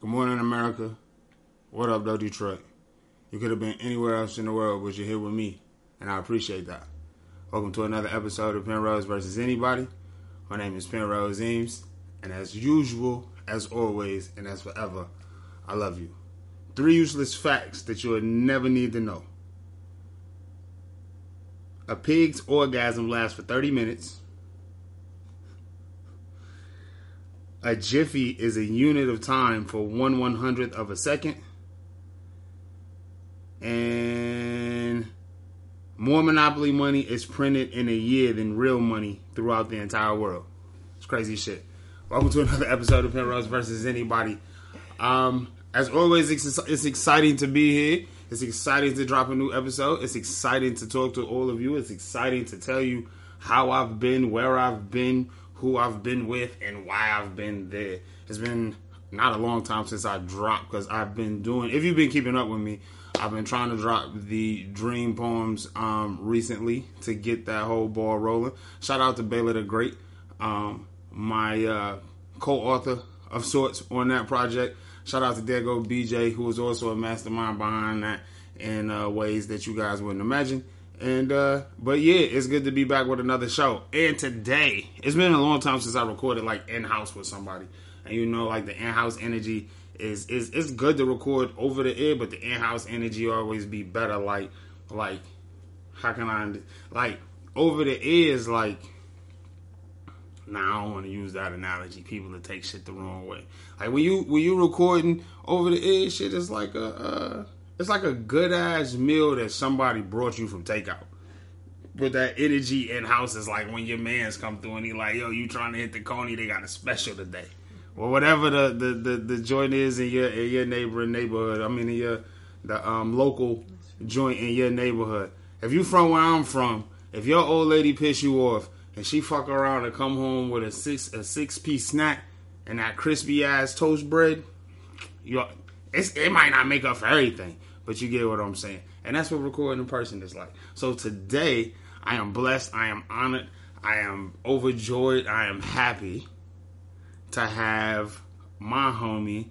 Good morning, America. What up, though, Detroit? You could have been anywhere else in the world, but you're here with me, and I appreciate that. Welcome to another episode of Penrose versus Anybody. My name is Penrose Eames, and as usual, as always, and as forever, I love you. Three useless facts that you will never need to know. A pig's orgasm lasts for 30 minutes. A jiffy is a unit of time for one one hundredth of a second. And more Monopoly money is printed in a year than real money throughout the entire world. It's crazy shit. Welcome to another episode of Penrose versus Anybody. Um, as always, it's, it's exciting to be here. It's exciting to drop a new episode. It's exciting to talk to all of you. It's exciting to tell you how I've been, where I've been, who I've been with, and why I've been there. It's been not a long time since I dropped because I've been doing. If you've been keeping up with me, I've been trying to drop the dream poems um, recently to get that whole ball rolling. Shout out to Baylor the Great, um, my uh, co-author of sorts on that project. Shout out to Dago BJ, who was also a mastermind behind that in uh, ways that you guys wouldn't imagine. And uh, but yeah, it's good to be back with another show. And today, it's been a long time since I recorded like in house with somebody. And you know, like the in house energy is is it's good to record over the air, but the in house energy always be better. Like like how can I like over the air is like Nah, I don't want to use that analogy. People to take shit the wrong way. Like when you when you recording over the air, shit is like a uh, it's like a good ass meal that somebody brought you from takeout. But that energy in house is like when your man's come through and he like, yo, you trying to hit the coney? They got a special today. Well, whatever the the, the, the joint is in your in your neighboring neighborhood. I mean, in your the um, local joint in your neighborhood. If you from where I'm from, if your old lady piss you off and she fuck around and come home with a six a six piece snack and that crispy ass toast bread, you it might not make up for everything, but you get what I'm saying. And that's what recording in person is like. So today, I am blessed, I am honored, I am overjoyed, I am happy to have my homie.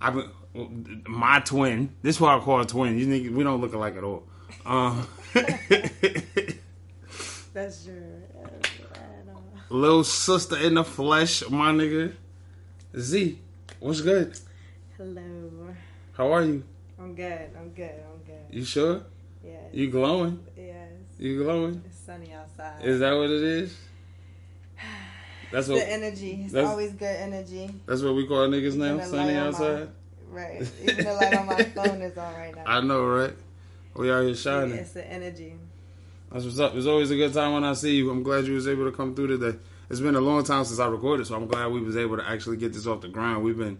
I've been, my twin. This is what I call a twin. You think we don't look alike at all. Um, That's true. little sister in the flesh, my nigga. Z, what's good? Hello. How are you? I'm good. I'm good. I'm good. You sure? Yes. You glowing? yes. You glowing? It's sunny outside. Is that what it is? That's what the energy. It's always good energy. that's what we call niggas now. Sunny on my- outside. Right. Even the light on my phone is on right now. I know, right? We out here shining. It's the energy. That's what's up. It's always a good time when I see you. I'm glad you was able to come through today. It's been a long time since I recorded, so I'm glad we was able to actually get this off the ground. We've been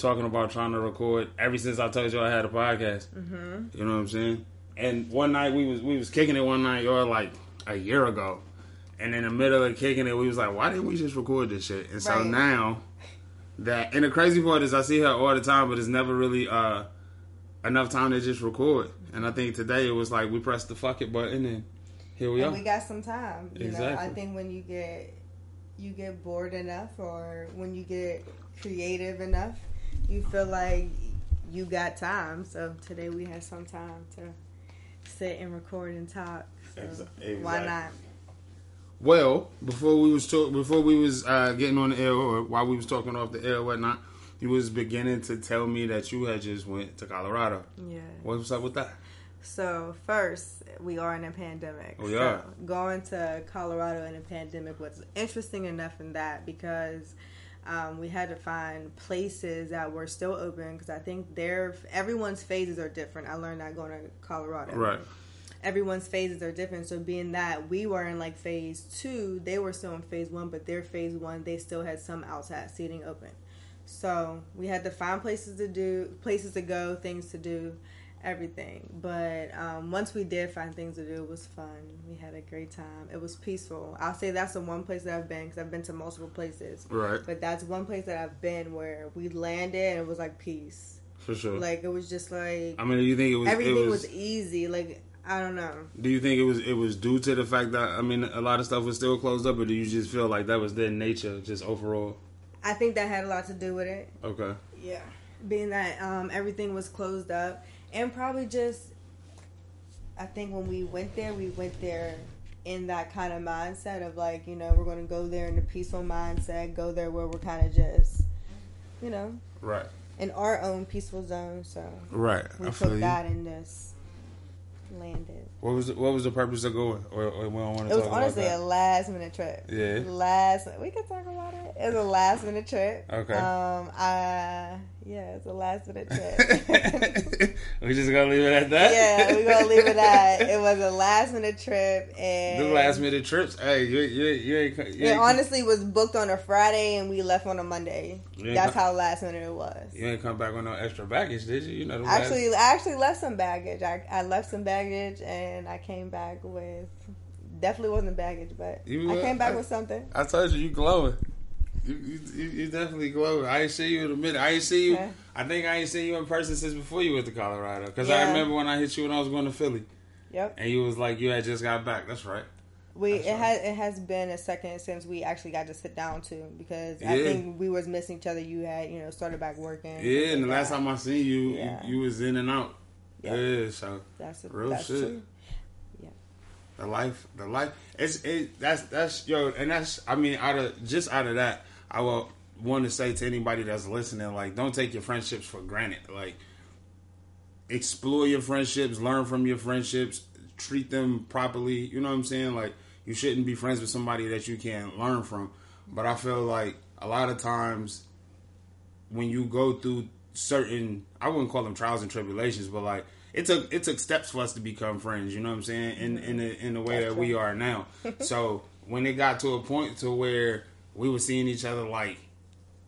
talking about trying to record ever since I told you I had a podcast. Mm-hmm. You know what I'm saying? And one night we was we was kicking it one night, or like a year ago, and in the middle of kicking it, we was like, why didn't we just record this shit? And so Right. now that, and the crazy part is I see her all the time, but it's never really uh enough time to just record. And I think today it was like we pressed the fuck it button and here we And are. we got some time. You know, I think when you get you get bored enough, or when you get creative enough, you feel like you got time. So today we had some time to sit and record and talk. So Exa- why not? Well, before we was talk, before we was uh, getting on the air, or while we was talking off the air, or whatnot, you was beginning to tell me that you had just went to Colorado. Yeah. What's up with that? So first, we are in a pandemic. We so are. going to Colorado in a pandemic was interesting enough in that because um, we had to find places that were still open because I think their everyone's phases are different. I learned that going to Colorado. Right. Everyone's phases are different. So being that we were in like phase two, they were still in phase one, but their phase one they still had some outside seating open. So we had to find places to do, places to go, things to do, everything. But um, once we did find things to do, it was fun. We had a great time. It was peaceful. I'll say that's the one place that I've been because I've been to multiple places. Right. But that's one place that I've been where we landed and it was like peace. For sure. Like it was just like I mean, do you think it was? everything it was, easy. Like I don't know. Do you think it was? It was due to the fact that I mean, a lot of stuff was still closed up, or do you just feel like that was their nature, just overall? I think that had a lot to do with it. Okay. Yeah, being that um, everything was closed up, and probably just, I think when we went there, we went there in that kind of mindset of like, you know, we're going to go there in a peaceful mindset, go there where we're kind of just, you know, right in our own peaceful zone. So right, we I took feel you. that and just landed. What was the, what was the purpose of going? Or, or we don't want to It was honestly a last minute trip. Yeah. Last we could talk about it. It was a last minute trip. Okay. Um I yeah, it's a last minute trip. we just gonna leave it at that. yeah, we're gonna leave it at it was a last minute trip and The last minute trips. Hey, you you you ain't. You it ain't honestly was booked on a Friday and we left on a Monday. That's come- how last minute it was. You ain't come back with no extra baggage, did you? You know the last- Actually, I actually left some baggage. I, I left some baggage, and I came back with definitely wasn't baggage, but You I came back I- with something. I told you, you glowing. You, you, you, definitely glowing. I ain't see you in a minute. I ain't see you. Yeah. I think I ain't seen you in person since before you went to Colorado. Because I remember when I hit you when I was going to Philly, Yep. and you was like, you had just got back. That's right. We That's it right. has it has been a second since we actually got to sit down too because I think we was missing each other. You had you know started back working. Yeah, and the last time I seen you, Yeah. you, you was in and out. Yeah. Yeah, so that's real that's shit. true. the life, the life. It's it. That's that's yo, and that's. I mean, out of just out of that, I will want to say to anybody that's listening, like, don't take your friendships for granted. Like, explore your friendships, learn from your friendships, treat them properly. You know what I'm saying? Like, you shouldn't be friends with somebody that you can't learn from. But I feel like a lot of times when you go through certain I wouldn't call them trials and tribulations, but like it took it took steps for us to become friends, you know what I'm saying? In in the in the way that we are now. so when it got to a point to where we were seeing each other like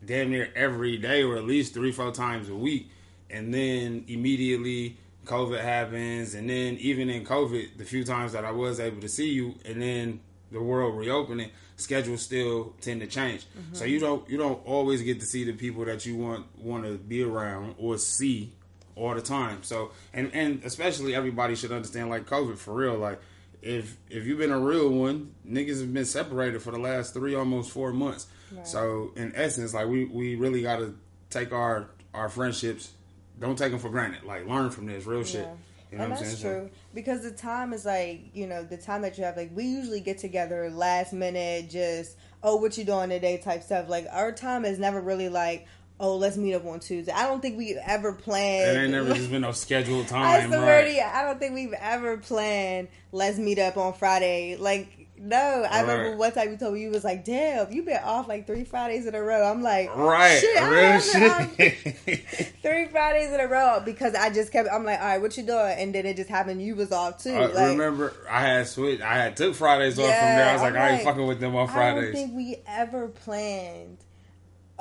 damn near every day or at least three, four times a week. And then immediately COVID happens. And then even in COVID, the few times that I was able to see you and then the world reopening, schedules still tend to change. So mm-hmm. you don't you don't always get to see the people that you want want to be around or see all the time. So and and especially everybody should understand like COVID for real. Like if if you've been a real one, niggas have been separated for the last three almost four months. Right. So in essence, like we we really got to take our our friendships. Don't take them for granted. Like learn from this real shit. You know and that's true because the time is like you know the time that you have like we usually get together last minute just oh what you doing today type stuff like our time is never really like oh let's meet up on Tuesday I don't think we ever planned it ain't never just been no scheduled time. I swear to right? you, I don't think we've ever planned let's meet up on Friday like no I remember Right. one time you told me you was like damn you been off like three Fridays in a row I'm like Right, Shit, I real shit. three Fridays in a row because I just kept. I'm like, all right, what you doing? And then it just happened. You was off too. I like, remember I had switched. I had took Fridays off from there. I was Yeah, like, I'm ain't fucking with them on Fridays." I don't think we ever planned.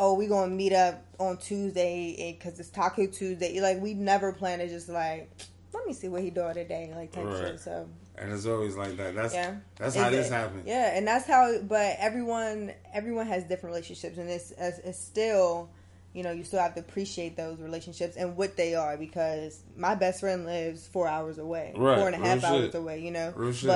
Oh, we gonna meet up on Tuesday because it's Taco Tuesday. Like we never planned it. Just like, let me see what he doing today, like type Right. shit. So and it's always like that. That's yeah, that's how this it- happened. Yeah, and that's how. But everyone, everyone has different relationships, and it's it's, it's still, you know, you still have to appreciate those relationships and what they are. Because my best friend lives four hours away, Right, four and a half real hours shit. away. You know, Real shit.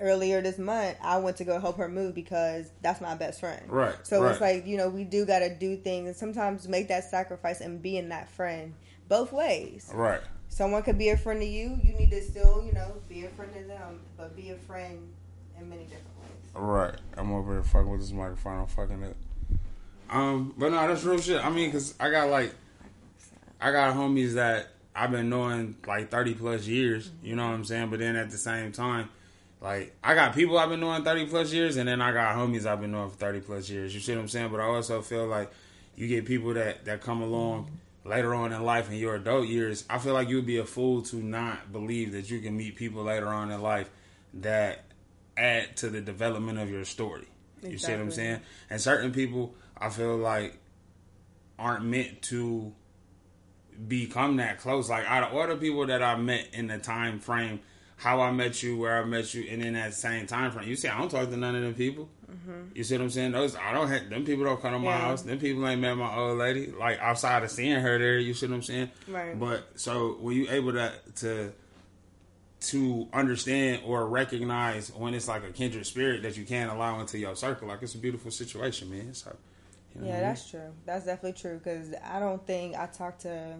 Earlier this month, I went to go help her move because that's my best friend. Right. So right. it's like you know we do got to do things and sometimes make that sacrifice and being that friend both ways. right. Someone could be a friend to you. You need to still, you know, be a friend to them, but be a friend in many different ways. Right. I'm over here fucking with this microphone. I'm fucking it. Um, but no, that's real shit. I mean, cause I got like, I got homies that I've been knowing like 30 plus years. You know what I'm saying? But then at the same time, like I got people I've been knowing 30 plus years, and then I got homies I've been knowing for 30 plus years. You see what I'm saying? But I also feel like you get people that that come along later on in life in your adult years. I feel like you'd be a fool to not believe that you can meet people later on in life that add to the development of your story. You see what I'm saying? And certain people, I feel like, aren't meant to become that close. Like out of all the people that I met in the time frame, how I met you, where I met you, and in that same time frame, you see, I don't talk to none of them people. You see what I'm saying? Those I don't have them people don't come to my Yeah. house. Them people ain't met my old lady. Like outside of seeing her there, you see what I'm saying? Right. But so were you able to to to understand or recognize when it's like a kindred spirit that you can't allow into your circle, like it's a beautiful situation, man. So You know Yeah, what I mean? that's true. That's definitely true because I don't think I talked to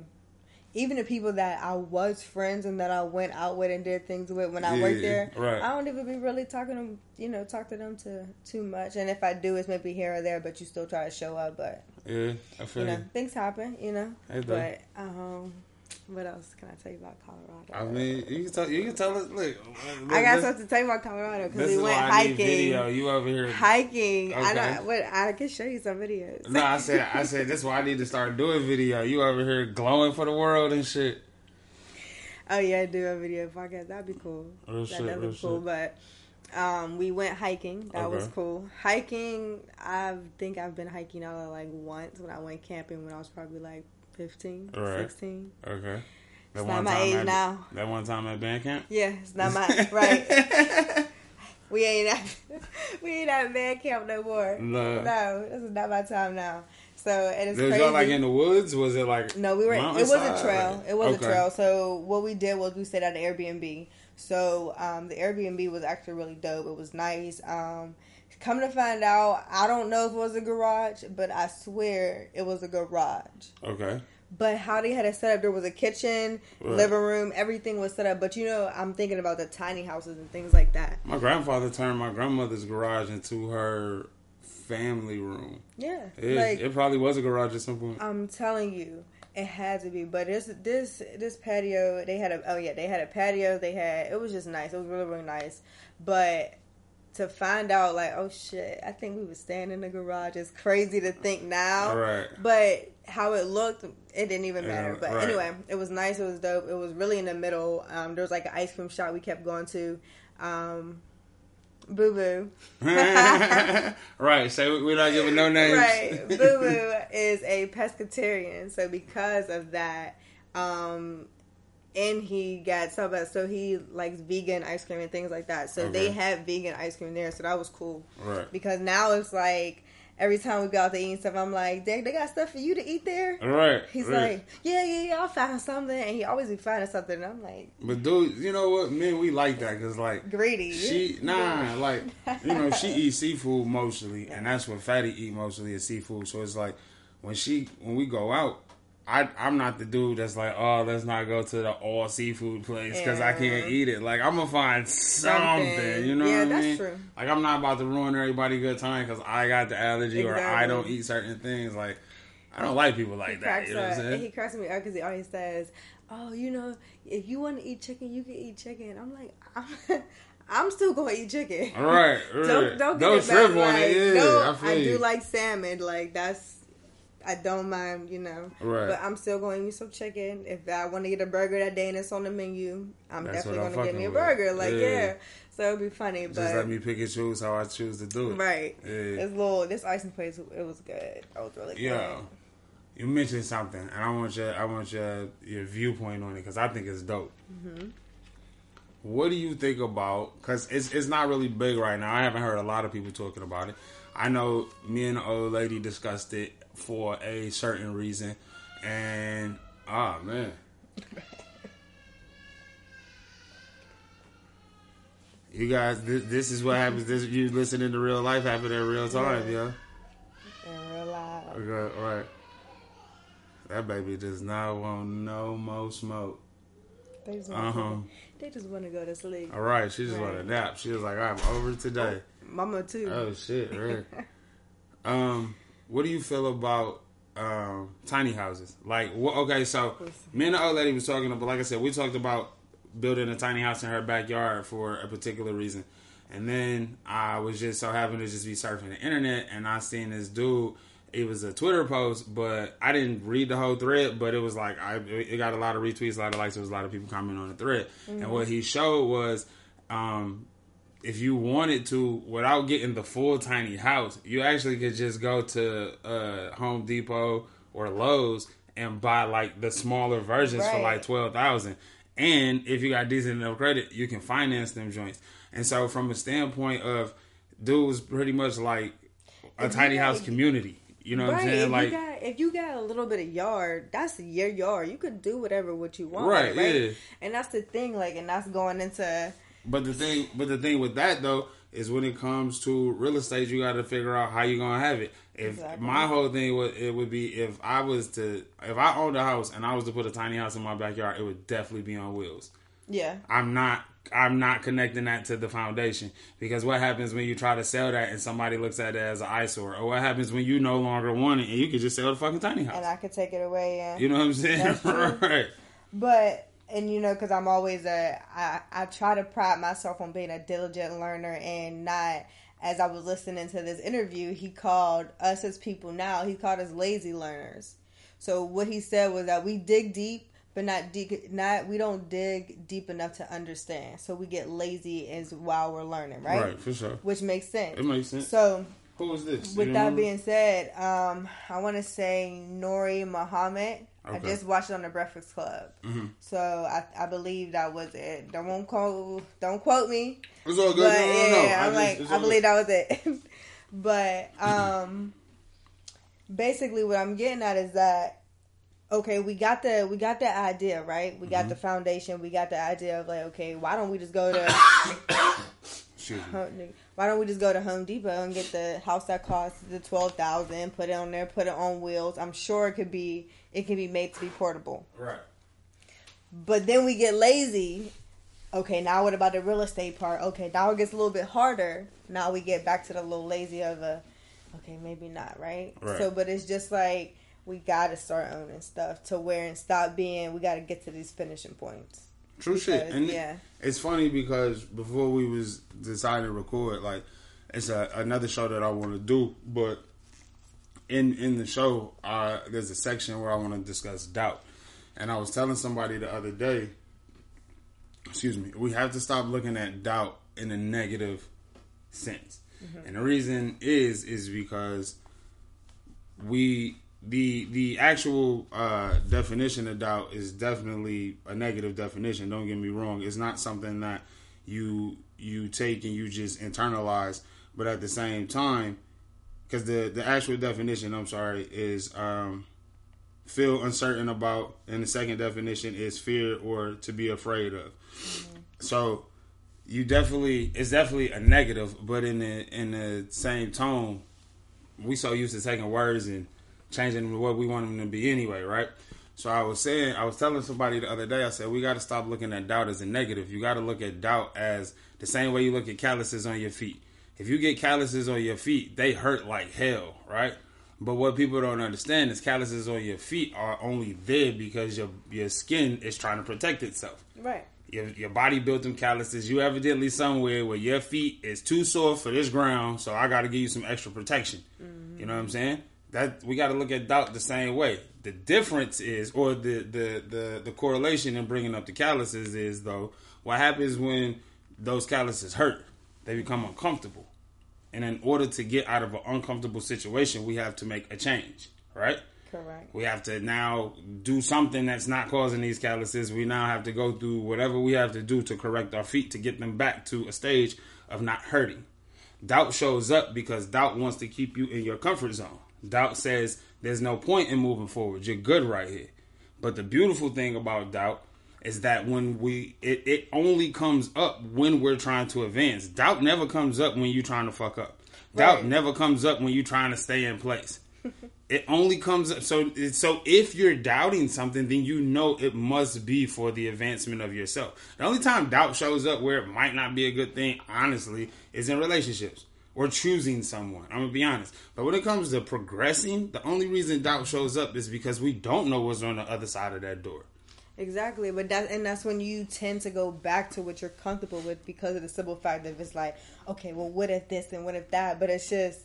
even the people that I was friends and that I went out with and did things with when I worked there. right. I don't even be really talking to them, you know, talk to them to too much. And if I do, it's maybe here or there, but you still try to show up. But yeah, I feel you you. know, things happen. You know, but um, what else can I tell you about Colorado? I mean, you can tell. You can tell us. Look, I got this, something to tell you about Colorado because we went I hiking. video. You over here? Hiking. I Okay. know. What I can show you some videos. No, I said. I said. That's why I need to start doing video. You over here glowing for the world and shit. Oh yeah, I do a video podcast. That'd be cool. Real that, shit, be cool. But um, we went hiking. That was cool. Hiking. I think I've been hiking out like once when I went camping when I was probably like 15, Right. 16. Okay. That It's not my age at, now. That one time at band camp. Yeah, it's not my right. We ain't at we ain't at band camp no more. No. No, this is not my time now. So and it's Was crazy. y'all like in the woods? Was it like No, we were. It was a trail. It was Okay. a trail. So what we did was we stayed at an Airbnb. So um, the Airbnb was actually really dope. It was nice. Um, come to find out, I don't know if it was a garage, but I swear it was a garage. Okay. But how they had it set up, there was a kitchen, Right. living room, everything was set up. But you know, I'm thinking about the tiny houses and things like that. My grandfather turned my grandmother's garage into her family room. Yeah, It, like it probably was a garage at some point. I'm telling you, it had to be. But this this this patio, they had a oh yeah, they had a patio. They had it was just nice. It was really really nice. But to find out like oh shit, I think we were staying in the garage. It's crazy to think now. Right. But how it looked, it didn't even Yeah, matter. But right. anyway, it was nice. It was dope. It was really in the middle. Um, there was like an ice cream shop we kept going to. Um, Boo Boo. right. So we're not giving no names. Right. Boo Boo is a pescatarian, so because of that, um, and he got some of so he likes vegan ice cream and things like that. So they Okay. had vegan ice cream there, so that was cool. Right. Because now it's like every time we go out to eat and stuff, I'm like, they, they got stuff for you to eat there. Right. He's right. like, yeah, yeah, yeah, I'll find something, and he always be finding something. And I'm like, But dude, you know what? Man, we like that because like greedy. she nah, like you know she eats seafood mostly, and that's what fatty eat mostly is seafood. So it's like when she when we go out. I, I'm not the dude that's like, oh, let's not go to the all seafood place because I can't eat it. Like, I'm gonna find something, Something. you know Yeah, what I that's mean? true. Like, I'm not about to ruin everybody good time because I got the allergy or I don't eat certain things. Like, I don't like people like that. You know what I'm up. And he cracks me up because he always says, "Oh, you know, if you want to eat chicken, you can eat chicken." I'm like, I'm, I'm still going to eat chicken. All right, right. Don't don't get Don't it trip back. on like, it. Yeah, no, I feel I do like salmon. Like that's. I don't mind, you know. Right. But I'm still going to eat some chicken. If I want to get a burger that day and it's on the menu, I'm That's definitely going to get me a with. burger. Like, Yeah. yeah. So it'll be funny. Just but let me pick and choose how I choose to do it. Right. Yeah. This little this icing place it was good. I was really good. Yeah. You mentioned something, and I want your I want your your viewpoint on it because I think it's dope. Mm-hmm. What do you think about? Because it's it's not really big right now. I haven't heard a lot of people talking about it. I know me and the old lady discussed it for a certain reason, and ah man. You guys, this, this is what happens. This you listening to real life happen in real time, Yeah. yo. In real life. Okay, all right. That baby does not want no more smoke. They just Uh want huh. they just want to go to sleep. All right, she just want to nap. She was like, "I'm over today." Mama too. Oh shit, right. um, what do you feel about um tiny houses? Like, wh- okay, so me and the old lady was talking about. Like I said, we talked about building a tiny house in her backyard for a particular reason, and then I was just so happened to just be surfing the internet, and I seen this dude. It was a Twitter post, but I didn't read the whole thread. But it was like I, it got a lot of retweets, a lot of likes. There was a lot of people commenting on the thread, and what he showed was um, if you wanted to without getting the full tiny house, you actually could just go to uh, Home Depot or Lowe's and buy like the smaller versions for Right. like twelve thousand. And if you got decent enough credit, you can finance them joints. And so, from a standpoint of dudes, pretty much like a If tiny got- house community. You know what right. I'm saying? If Like, you got if you got a little bit of yard, that's your yard. You could do whatever what you want. Right, Right. yeah. And that's the thing. Like, and that's going into But the thing, but the thing with that though is when it comes to real estate, you got to figure out how you're gonna have it. If Exactly. my whole thing would it would be if I was to if I owned a house and I was to put a tiny house in my backyard, it would definitely be on wheels. Yeah. I'm not I'm not connecting that to the foundation because what happens when you try to sell that and somebody looks at it as an eyesore, or what happens when you no longer want it and you can just sell the fucking tiny house. And I could take it away. Yeah. you know what I'm saying? Right. But and you know, because I'm always a, I, I try to pride myself on being a diligent learner and not. As I was listening to this interview, he called us as people now. He called us lazy learners. So what he said was that we dig deep, but not deep. Not we don't dig deep enough to understand. So we get lazy as while we're learning, right? Right, for sure. Which makes sense. It makes sense. So Who is this? with that being said, um, I want to say Nori Muhammad. I just watched it on the Breakfast Club, Mhm. so I, I believe that was it. Don't won't quote don't quote me, It's all but good. no, no, no. yeah, I'm just- like I believe that was it. but um, basically, what I'm getting at is that okay, we got the we got the idea right. We got Mm-hmm. the foundation. We got the idea of like okay, why don't we just go to Excuse me. Why don't we just go to Home Depot and get the house that costs the twelve thousand, put it on there, put it on wheels. I'm sure it could be it can be made to be portable. Right. But then we get lazy. Okay, now what about the real estate part? Okay, now it gets a little bit harder. Now we get back to the little lazy of a okay, maybe not, right? Right. So but it's just like we gotta start owning stuff to where and stop being we gotta get to these finishing points. True shit. And yeah. it's funny because before we was deciding to record, like it's a, another show that I want to do, but in in the show, uh, there's a section where I want to discuss doubt, and I was telling somebody the other day. Excuse me. We have to stop looking at doubt in a negative sense, and the reason is is because we the the actual uh, definition of doubt is definitely a negative definition. Don't get me wrong; it's not something that you you take and you just internalize. But at the same time, because the the actual definition, I'm sorry, is um, feel uncertain about, and the second definition is fear or to be afraid of. So you definitely it's definitely a negative, but in the in the same tone, we so used to taking words and changing them to what we want them to be anyway, right? So I was saying, I was telling somebody the other day, I said we got to stop looking at doubt as a negative. You got to look at doubt as the same way you look at calluses on your feet. If you get calluses on your feet, they hurt like hell, right? But what people don't understand is calluses on your feet are only there because your your skin is trying to protect itself. Right. Your, your body built them calluses. You evidently somewhere where your feet is too sore for this ground, so I got to give you some extra protection. Mm-hmm. You know what I'm saying? That we got to look at doubt the same way. The difference is, or the the the the correlation in bringing up the calluses is though, what happens when those calluses hurt? They become uncomfortable, and in order to get out of an uncomfortable situation, we have to make a change, right? Correct. We have to now do something that's not causing these calluses. We now have to go through whatever we have to do to correct our feet to get them back to a stage of not hurting. Doubt shows up because doubt wants to keep you in your comfort zone. Doubt says there's no point in moving forward. You're good right here. But the beautiful thing about doubt is that when we it, it only comes up when we're trying to advance. Doubt never comes up when you're trying to fuck up. Doubt never comes up when you're trying to stay in place. it only comes up so so if you're doubting something then you know it must be for the advancement of yourself the only time doubt shows up where it might not be a good thing honestly is in relationships or choosing someone i'm gonna be honest but when it comes to progressing the only reason doubt shows up is because we don't know what's on the other side of that door Exactly, but that and that's when you tend to go back to what you're comfortable with because of the simple fact that it's like, okay, well, what if this and what if that? But it's just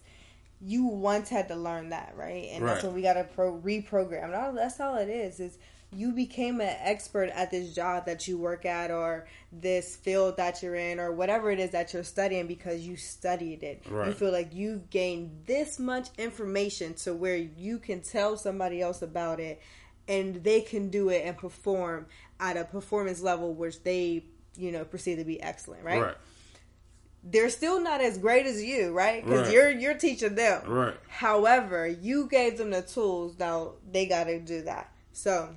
you once had to learn that, right? And that's Right. when we got to pro- reprogram. And all, that's all it is. Is you became an expert at this job that you work at, or this field that you're in, or whatever it is that you're studying because you studied it. You feel like you've gained this much information to where you can tell somebody else about it and they can do it and perform at a performance level which they you know perceive to be excellent right, right. They're still not as great as you right? Because Right. you're you're teaching them. Right. However you gave them the tools. Now they got to do that. So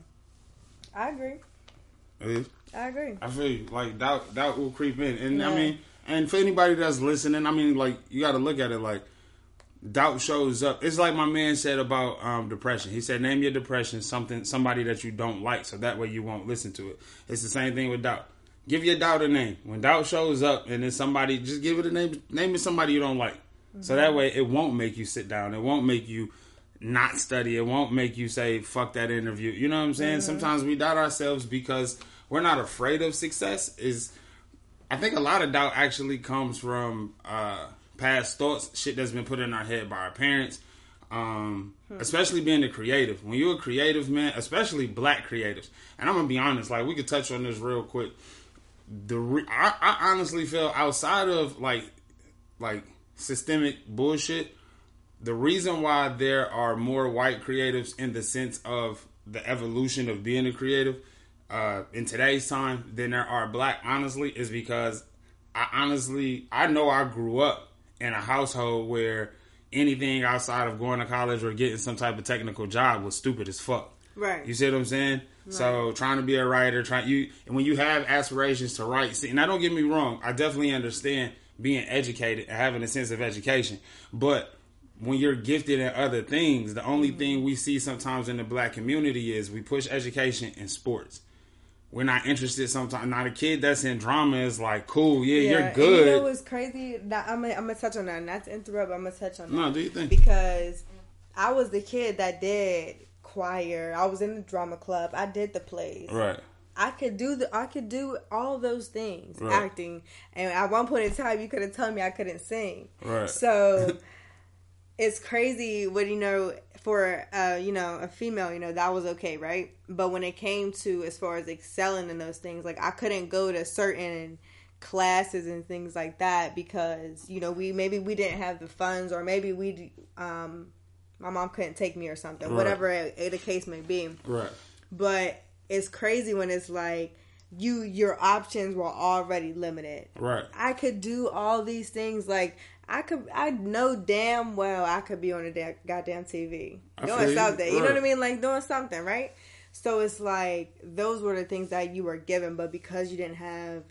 i agree It is. i agree I feel you. Like doubt, doubt will creep in, and I mean, And for anybody that's listening, I mean, like you got to look at it like doubt shows up. It's like my man said about um, depression. He said, "Name your depression something somebody that you don't like, so that way you won't listen to it." It's the same thing with doubt. Give your doubt a name. When doubt shows up and it's somebody, just give it a name. Name it somebody you don't like, mm-hmm. so that way it won't make you sit down. It won't make you not study. It won't make you say fuck that interview. You know what I'm saying? Mm-hmm. Sometimes we doubt ourselves because we're not afraid of success. Is I think a lot of doubt actually comes from. Uh, past thoughts, shit that's been put in our head by our parents. Um, hmm. especially being a creative. When you're a creative man, especially black creatives, and I'm gonna be honest, like we could touch on this real quick. The re- I, I honestly feel outside of like like systemic bullshit, the reason why there are more white creatives in the sense of the evolution of being a creative uh, in today's time than there are black, honestly, is because I honestly I know I grew up in a household where anything outside of going to college or getting some type of technical job was stupid as fuck. Right. You see what I'm saying? Right. So trying to be a writer, trying you, and when you have aspirations to write, see, and I don't get me wrong, I definitely understand being educated and having a sense of education, but when you're gifted in other things, the only mm-hmm. thing we see sometimes in the black community is we push education in sports we're not interested sometimes. Not a kid that's in drama is like, cool, yeah, yeah. you're good. And you know what's crazy? That, I'm, gonna, I'm gonna touch on that. Not to interrupt, I'm gonna touch on that. No, do you think? Because I was the kid that did choir. I was in the drama club. I did the plays. Right. I could do the I could do all those things, right. acting. And at one point in time, you could have told me I couldn't sing. Right. So it's crazy what you know for uh, you know a female, you know that was okay, right? But when it came to as far as excelling in those things, like I couldn't go to certain classes and things like that because you know we maybe we didn't have the funds or maybe we um my mom couldn't take me or something, right. whatever it, it, the case may be. Right. But it's crazy when it's like you your options were already limited. Right. I could do all these things like I could, I know damn well I could be on a goddamn TV doing something. You, you know what I mean? Like doing something, right? So it's like those were the things that you were given, but because you didn't have,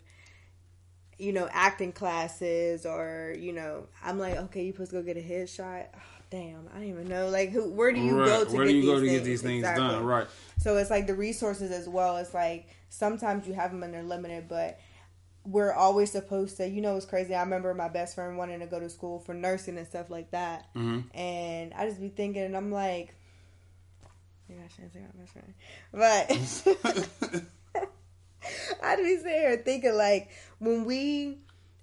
you know, acting classes or you know, I'm like, okay, you supposed to go get a headshot. Oh, damn, I don't even know. Like, who? Where do you right. go to? Where do you go to things? get these things exactly. done? Right. So it's like the resources as well. It's like sometimes you have them and they're limited, but we're always supposed to, you know, it's crazy. I remember my best friend wanting to go to school for nursing and stuff like that. Mm-hmm. And I just be thinking, and I'm like, maybe I shouldn't say my best friend. But I'd be sitting here thinking, like, when we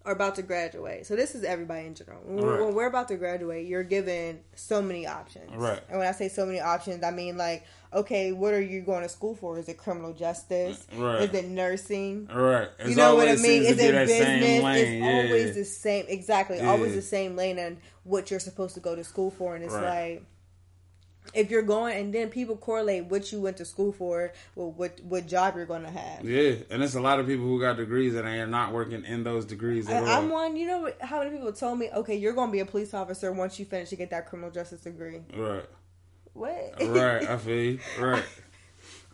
are about to graduate. So this is everybody in general. When, right. when, we're about to graduate, you're given so many options. Right. And when I say so many options, I mean like, okay, what are you going to school for? Is it criminal justice? Right. Is it nursing? Right. It's you know what I mean? Is it business? It's yeah. always the same. Exactly. Yeah. Always the same lane and what you're supposed to go to school for. And it's right. like if you're going and then people correlate what you went to school for with what what job you're going to have. Yeah, and it's a lot of people who got degrees and are not working in those degrees at I, all. I'm one. You know how many people told me, okay, you're going to be a police officer once you finish to get that criminal justice degree. Right. What? right. I feel you. Right.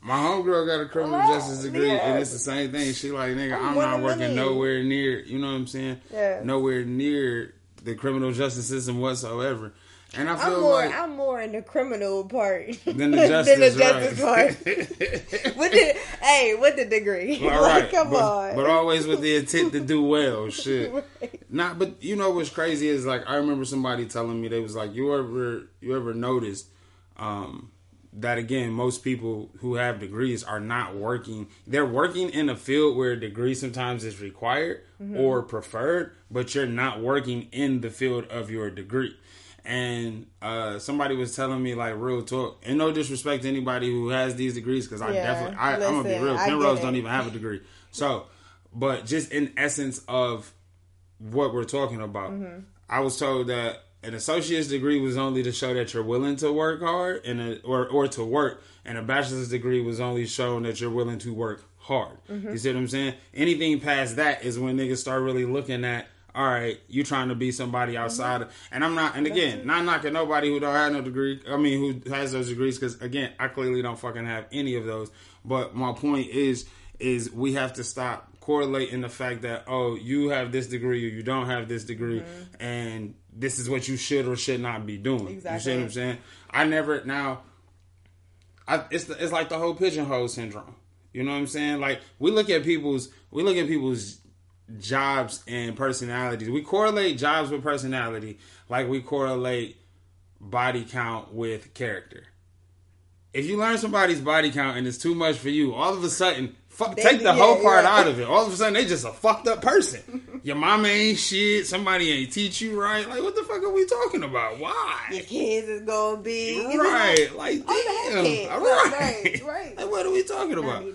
My homegirl got a criminal oh, justice degree, yeah. and it's the same thing. She like, nigga, I'm, I'm not working nowhere near. You know what I'm saying? Yeah. Nowhere near the criminal justice system whatsoever. And I feel I'm more, like I'm more in the criminal part than the justice, than the justice right. part. with the hey, with the degree. Well, like, right. come but, on. But always with the intent to do well. Shit. Right. Not, but you know what's crazy is like I remember somebody telling me they was like, you ever you ever noticed um, that again, most people who have degrees are not working. They're working in a field where a degree sometimes is required mm-hmm. or preferred, but you're not working in the field of your degree and uh, somebody was telling me like real talk, and no disrespect to anybody who has these degrees, because I yeah, definitely, I, am gonna be real. Penrose don't even have a degree, so, but just in essence of what we're talking about, mm-hmm. I was told that an associate's degree was only to show that you're willing to work hard, and a, or or to work, and a bachelor's degree was only showing that you're willing to work hard. Mm-hmm. You see what I'm saying? Anything past that is when niggas start really looking at all right, you trying to be somebody mm-hmm. outside of, and I'm not, and again, not knocking nobody who don't have no degree. I mean, who has those degrees? Because again, I clearly don't fucking have any of those. But my point is, is we have to stop correlate in the fact that oh you have this degree or you don't have this degree Mm-hmm. and this is what you should or should not be doing. You see what I'm saying? I never now. I, it's the, it's like the whole pigeonhole syndrome. You know what I'm saying? Like we look at people's we look at people's jobs and personalities. We correlate jobs with personality like we correlate body count with character. If you learn somebody's body count and it's too much for you, all of a sudden, fuck, They- take the yeah, whole part yeah. out of it. All of a sudden, they just a fucked up person. Your mama ain't shit. Somebody ain't teach you right. Like, what the fuck are we talking about? Why? Your kids is gonna be Right. Like, Oh, the damn. All right, right. right, right. Like, what are we talking about?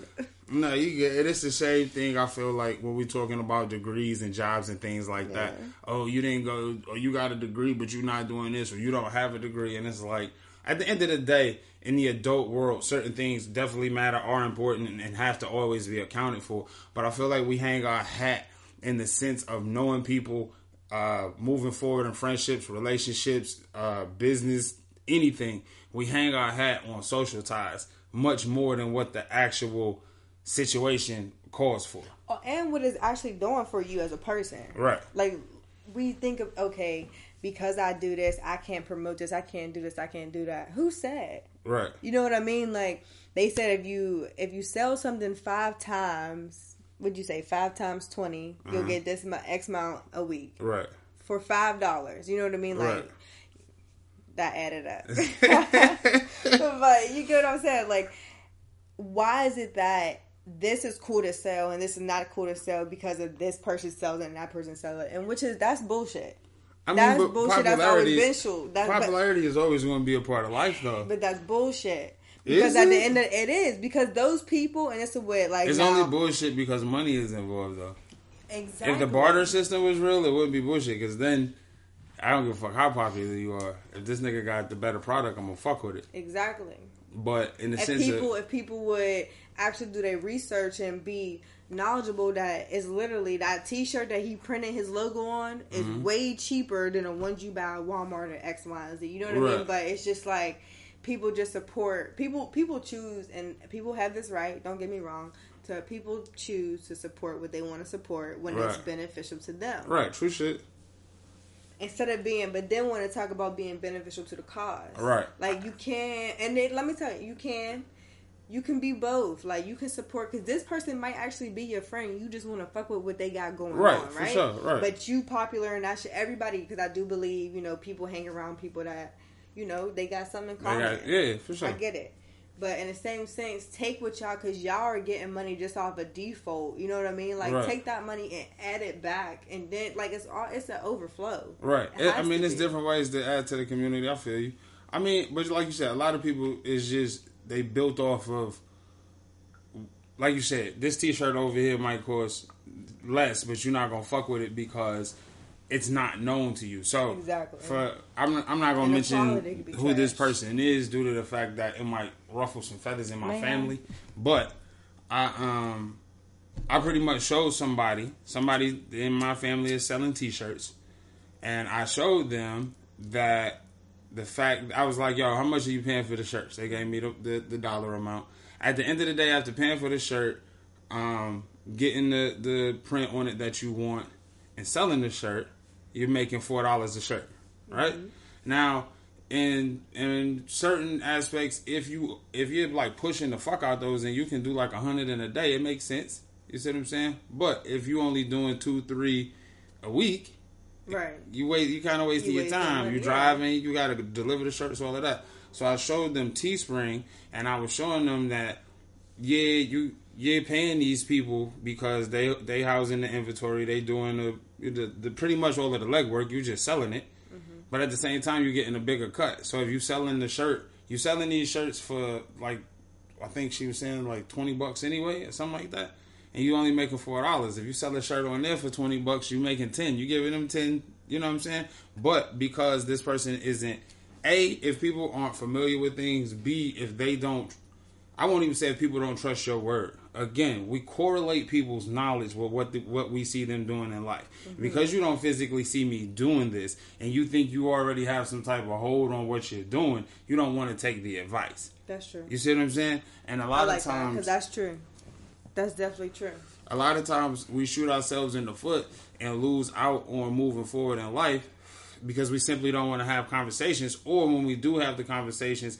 No, you get it. It's the same thing. I feel like when we're talking about degrees and jobs and things like that. Oh, you didn't go, or you got a degree, but you're not doing this, or you don't have a degree. And it's like, at the end of the day, in the adult world, certain things definitely matter, are important, and, and have to always be accounted for. But I feel like we hang our hat in the sense of knowing people, uh, moving forward in friendships, relationships, uh, business, anything. We hang our hat on social ties much more than what the actual situation calls for. Oh, and what it's actually doing for you as a person. Right. Like we think of okay, because I do this, I can't promote this, I can't do this, I can't do that. Who said? Right. You know what I mean? Like they said if you if you sell something five times, would you say five times 20 you you'll mm-hmm. get this X amount a week Right. for five dollars. You know what I mean? Like Right. that added up. but you get what I'm saying? Like, why is it that this is cool to sell and this is not cool to sell because of this person sells it and that person sells it? And which is that's bullshit. I That's but bullshit. That's always been true. That's, but, Popularity is always going to be a part of life, though. but that's bullshit. Is Because at the end of it is because those people and it's a way like It's now, only bullshit because money is involved, though. exactly If the barter system was real, it wouldn't be bullshit. Because then, I don't give a fuck how popular you are. If this nigga got the better product, I'm gonna fuck with it. exactly. But in the if sense people of if people would actually do their research and be knowledgeable that it's literally that t-shirt that he printed his logo on is Mm-hmm. way cheaper than the ones you buy at Walmart or X, Y, and Z. You know what I mean? But it's just like people just support people people choose and people have this right, don't get me wrong. To people choose to support what they want to support when it's beneficial to them. right, true shit. Instead of being but then want to talk about being beneficial to the cause. Right. Like you can, and then let me tell you, you can, you can be both. Like you can support because this person might actually be your friend. You just want to fuck with what they got going Right, on, for right? sure, right. But you popular and that should Everybody, because I do believe you know people hang around people that you know they got something in common. got- yeah, for sure. I get it. But in the same sense, take what y'all because y'all are getting money just off a default. You know what I mean? Like Right. take that money and add it back, and then like it's all it's an overflow. Right. It It- I mean, there's be. different ways to add to the community. I feel you. I mean, but like you said, a lot of people is just they built off of, like you said, this T-shirt over here might cost less, but you're not gonna fuck with it because it's not known to you. So Exactly. for I'm I'm not gonna mention who this person is due to the fact that it might ruffle some feathers in my Man. family, but I um. I pretty much showed somebody, somebody in my family is selling T-shirts, and I showed them that the fact I was like, "Yo, how much are you paying for the shirts?" They gave me the, the, the dollar amount. At the end of the day, after paying for the shirt, um, getting the the print on it that you want, and selling the shirt, you're making four dollars a shirt, right? Now, in in certain aspects, if you if you're like pushing the fuck out those, and you can do like a hundred in a day, it makes sense. You see what I'm saying? But if you only doing two, three a week, Right. you wait you kind of wasting You your time money, you yeah. driving you got to deliver the shirts all of that so i showed them teespring and i was showing them that yeah you you're paying these people because they they housing the inventory they doing the, the, the pretty much all of the legwork You're just selling it Mm-hmm. but at the same time you're getting a bigger cut so if you selling the shirt you selling these shirts for like i think she was saying like 20 bucks anyway or something like that and you only making four dollars. If you sell a shirt on there for twenty bucks, you making ten. You giving them ten. You know what I'm saying? But because this person isn't a, if people aren't familiar with things. B, if they don't, I won't even say if people don't trust your word. Again, we correlate people's knowledge with what the, what we see them doing in life. Mm-hmm. Because you don't physically see me doing this, and you think you already have some type of hold on what you're doing, you don't want to take the advice. That's true. You see what I'm saying? And a lot like of times, because that's true. That's definitely true. a lot of times we shoot ourselves in the foot and lose out on moving forward in life because we simply don't want to have conversations, or when we do have the conversations,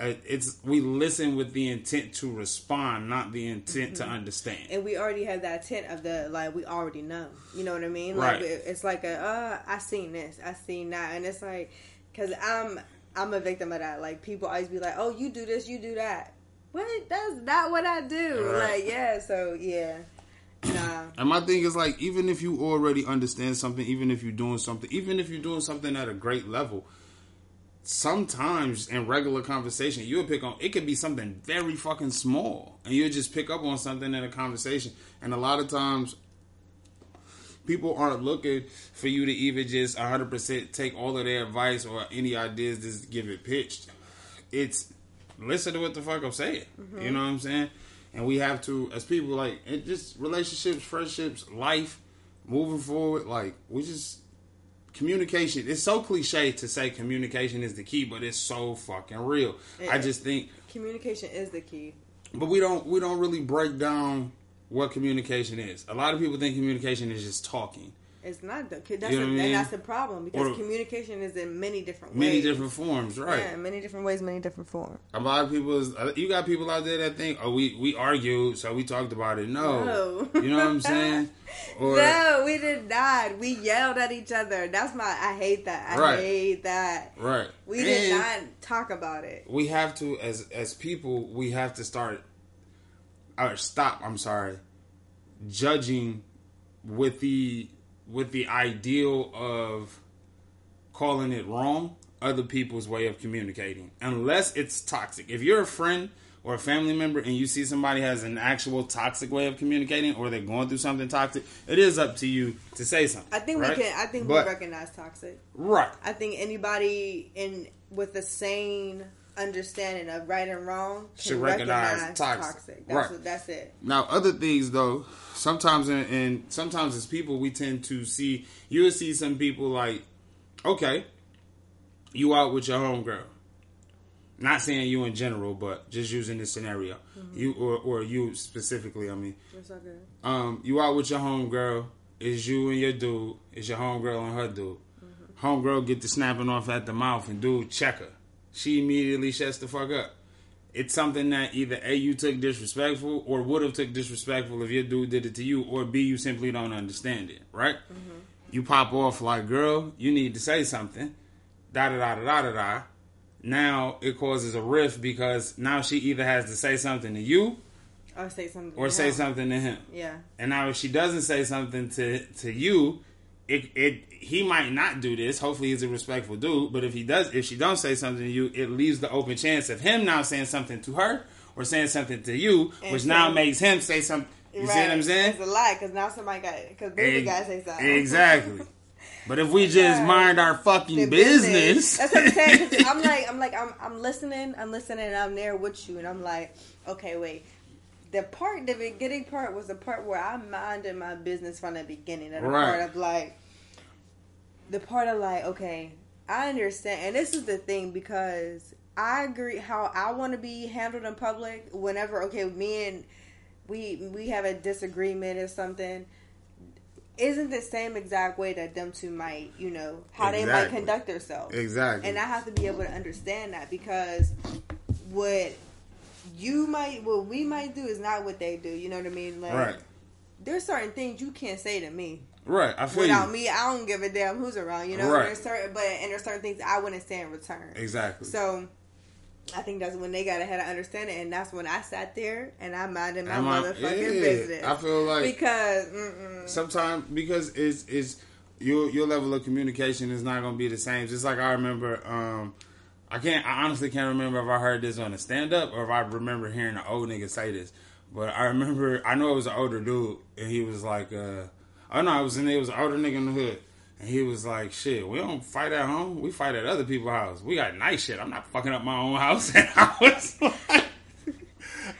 uh, it's we listen with the intent to respond, not the intent to understand. and we already have that intent of the like we already know you know what i mean Right. like it's like a uh i seen this i seen that and it's like because i'm i'm a victim of that like people always be like oh you do this you do that what that's not what i do Right. like yeah so yeah nah And my thing is like, even if you already understand something, even if you're doing something, even if you're doing something at a great level, sometimes in regular conversation, you'll pick on it could be something very fucking small, and you'll just pick up on something in a conversation. And a lot of times, people aren't looking for you to even just 100% take all of their advice or any ideas, just give it pitched. It's listen to what the fuck I'm saying. You mm-hmm. know what I'm saying? And we have to, as people, like, it just relationships, friendships, life, moving forward, like, we just, communication, it's so cliche to say communication is the key, but it's so fucking real. I just think, communication is the key but we don't, we don't really break down what communication is. A lot of people think communication is just talking. It's not the that's You know a, I mean? and that's the problem because Or- communication is in many different ways. Many ways different forms, right? yeah, many different ways many different forms A lot of people, is, uh, you got people out there that think, oh, we we argued, so we talked about it. No, No. you know what I'm saying? Or no, we did not. We yelled at each other. That's my. I hate that. I Right. hate that. right, We did not talk about it. We have to, as as people, we have to start or stop. I'm sorry, judging with the with the ideal of calling it wrong other people's way of communicating unless it's toxic if you're a friend or a family member and you see somebody has an actual toxic way of communicating or they're going through something toxic it is up to you to say something I think right? we can. I think But- we recognize toxic. right I think anybody in with the sane understanding of right and wrong can Should recognize recognize toxic. toxic. That's Right. what, that's it. Now, other things though, sometimes in, in sometimes as people, we tend to see you will see some people like, okay, you out with your homegirl. Not saying you in general, but just using this scenario, you or or you specifically. I mean, It's all good. um, you out with your homegirl. Is you and your dude. Is your homegirl and her dude. Homegirl get the snapping off at the mouth and dude check her. She immediately shuts the fuck up. It's something that either A you took disrespectful or would have took disrespectful if your dude did it to you, or B you simply don't understand it, right? Mm-hmm. You pop off like, girl, you need to say something. Da da da da da da da. Now it causes a rift because now she either has to say something to you Or say something. or to say him. something to him. Yeah. And now if she doesn't say something to to you, it it he might not do this. Hopefully he's a respectful dude. But if he does, if she don't say something to you, it leaves the open chance of him now saying something to her or saying something to you, And which now makes him say something. You see what I'm saying? It's a lie because now somebody got because baby Ex- got to say something. Exactly. But if we just Yeah. mind our fucking The business, That's what I'm saying. I'm like, I'm like, I'm, I'm listening, I'm listening, and I'm there with you, and I'm like, okay, wait. The part, the beginning part, was the part where I minded my business from the beginning. And the Right. part of like, the part of like, okay, I understand, and this is the thing because I agree how I want to be handled in public. Whenever, okay, me and we we have a disagreement or something isn't the same exact way that them two might, you know, how they might conduct themselves. exactly. And I have to be able to understand that because what you might, what we might do is not what they do. You know what I mean? Like, right, there's certain things you can't say to me right. I feel without you. me. I don't give a damn who's around. You know, Right. there's certain, but and there's certain things I wouldn't say in return. Exactly. So. I think that's when they got ahead have to understand it, and that's when I sat there and I minded my I- motherfucking yeah, business. I feel like because mm-mm. sometimes because it's is your your level of communication is not going to be the same. Just like I remember, um, I can't. I honestly can't remember if I heard this on a stand up or if I remember hearing an old nigga say this. But I remember, I know it was an older dude, and he was like, uh, "Oh no, it was in it was an older nigga in the hood." And he was like, "Shit, we don't fight at home. We fight at other people's house. We got nice shit. I'm not fucking up my own house." And I was like,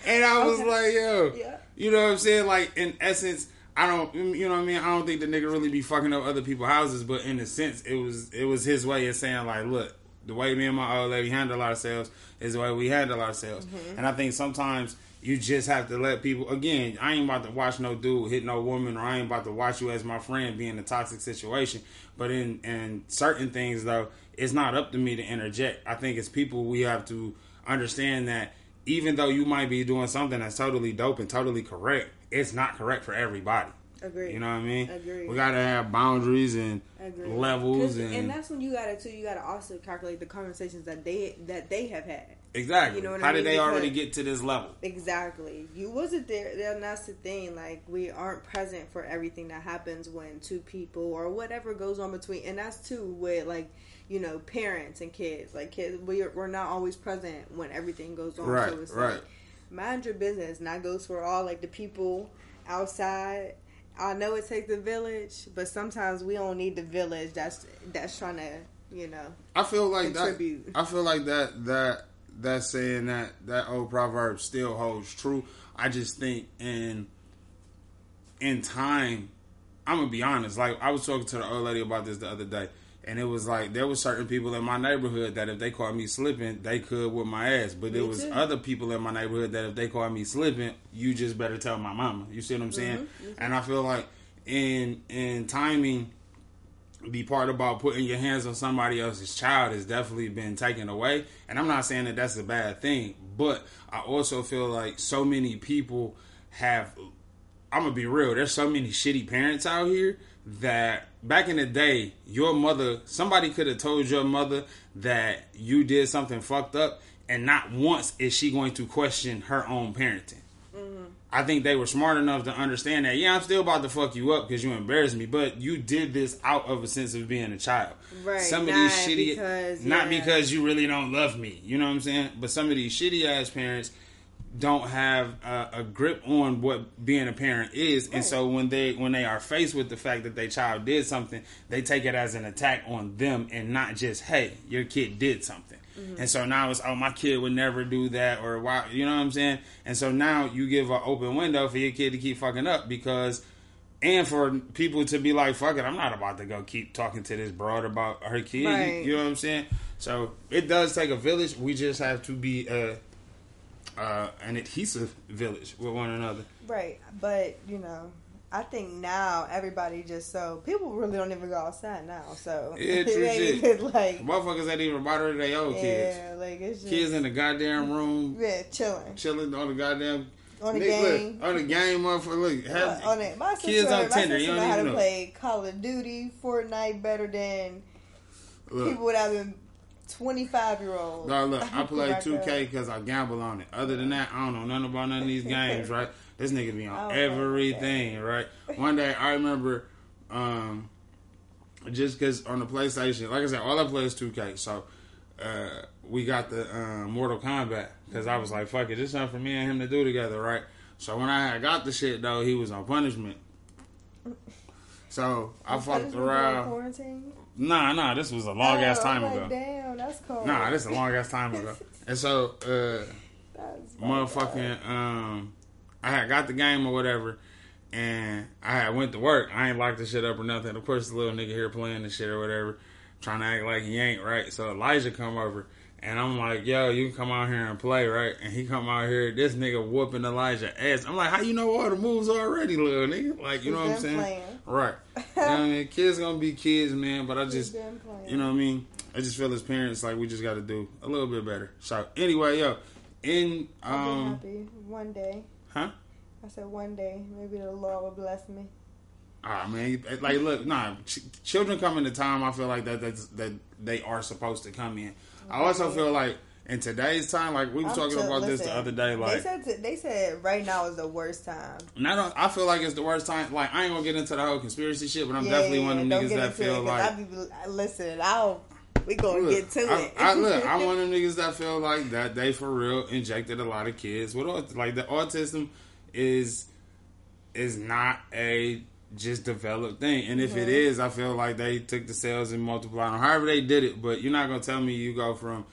and I was Okay. like, "Yo, Yeah. you know what I'm saying? Like in essence, I don't, you know what I mean? I don't think the nigga really be fucking up other people's houses, but in a sense, it was it was his way of saying like, look, the way me and my old lady handle ourselves is the way we handle ourselves. Mm-hmm. And I think sometimes you just have to let people. Again, I ain't about to watch no dude hit no woman, or I ain't about to watch you as my friend be in a toxic situation. But in in certain things though, it's not up to me to interject. I think it's people we have to understand that even though you might be doing something that's totally dope and totally correct, it's not correct for everybody. Agree. You know what I mean? Agree. We gotta have boundaries and Agree. levels and, and that's when you gotta too. You gotta also calculate the conversations that they that they have had. exactly. you know what How I did mean? they already get to this level? Exactly. You wasn't there. And that's the thing. Like we aren't present for everything that happens when two people or whatever goes on between. And that's too with like you know parents and kids. Like kids, we're we're not always present when everything goes on. Right, So it's right. like mind your business. And that goes for all like the people outside. I know it takes a village, but sometimes we don't need the village. That's that's trying to you know. I feel like Contribute. that. I feel like that that that saying that that old proverb still holds true. I just think in in time, I'm gonna be honest. Like I was talking to the old lady about this the other day, and it was like there was certain people in my neighborhood that if they caught me slipping, they could with my ass. But there was too. other people in my neighborhood that if they caught me slipping, you just better tell my mama. You see what I'm saying? Mm-hmm. And I feel like in in timing the part about putting your hands on somebody else's child has definitely been taken away. And I'm not saying that that's a bad thing, but I also feel like so many people have. I'm gonna be real. There's so many shitty parents out here that back in the day, your mother, somebody could have told your mother that you did something fucked up, and not once is she going to question her own parenting. Mm-hmm. I think they were smart enough to understand that. Yeah, I'm still about to fuck you up because you embarrassed me, but you did this out of a sense of being a child. Right, Some of not these shitty, because- not yeah. because you really don't love me. You know what I'm saying? But some of these shitty ass parents don't have a, a grip on what being a parent is, and so when they when they are faced with the fact that their child did something, they take it as an attack on them and not just hey, your kid did something. And so now it's oh my kid would never do that or why you know what I'm saying? And so now you give an open window for your kid to keep fucking up because and for people to be like, fuck it, I'm not about to go keep talking to this broad about her kid. Right. You know what I'm saying? So it does take a village. We just have to be uh, uh, an adhesive village with one another. Right, but you know, I think now everybody just so people really don't even go outside now. So Yeah, it true shit. like Motherfuckers ain't even bother their old kids. yeah, like it's just Kids in the goddamn room, yeah chilling chilling on the goddamn on the game. Look, on the game, motherfucker. Look, have, Uh, on it. My sister, kids on my Tinder, you don't know how to know. play Call of Duty, Fortnite better than look. people would have been twenty five year olds. No, look, I play 2K because I gamble on it. Other than that, I don't know nothing about none of these games, right? This nigga be on know everything, right? One day, I remember, um, just because on the PlayStation, like I said, all I play is 2K. So, uh, we got the um, Mortal Kombat because I was like, fuck it, this is something for me and him to do together, right? So, when I got the shit, though, he was on punishment. So, I fucked around. Quarantine. Nah, nah, this was a long ass Oh, time I'm ago. Damn, that's cold. Nah, this is a long ass time ago. And so, uh, motherfucking um I had got the game or whatever and I had went to work. I ain't locked the shit up or nothing. Of course the little nigga here playing the shit or whatever, trying to act like he ain't right. So Elijah come over and I'm like, yo, you can come out here and play, right? And he come out here, this nigga whooping Elijah ass. I'm like, how you know all the moves already, little nigga? Like, you know what I'm saying? playing. Right. You know what I mean? Kids gonna be kids, man, but I just you know what I mean? I just feel as parents like we just got to do a little bit better. So anyway, yo, in um, happy one day. huh? I said one day, maybe the Lord will bless me. Ah man, like look, nah, ch- children come in the time I feel like that that's, that they are supposed to come in. I also feel like in today's time, like we were I'm talking about this the other day, like they said to- they said right now is the worst time. not I feel like it's the worst time. Like I ain't gonna get into the whole conspiracy shit, but I'm Yeah, definitely yeah, one of them niggas that feel it, like I be listen. I'll we gonna Look, get to I, it. I, look, I'm one of them niggas that feel like that they for real injected a lot of kids with like the autism is is not a just developed thing, and if it is, I feel like they took the sales and multiplied them. However they did it, but you're not gonna tell me you go from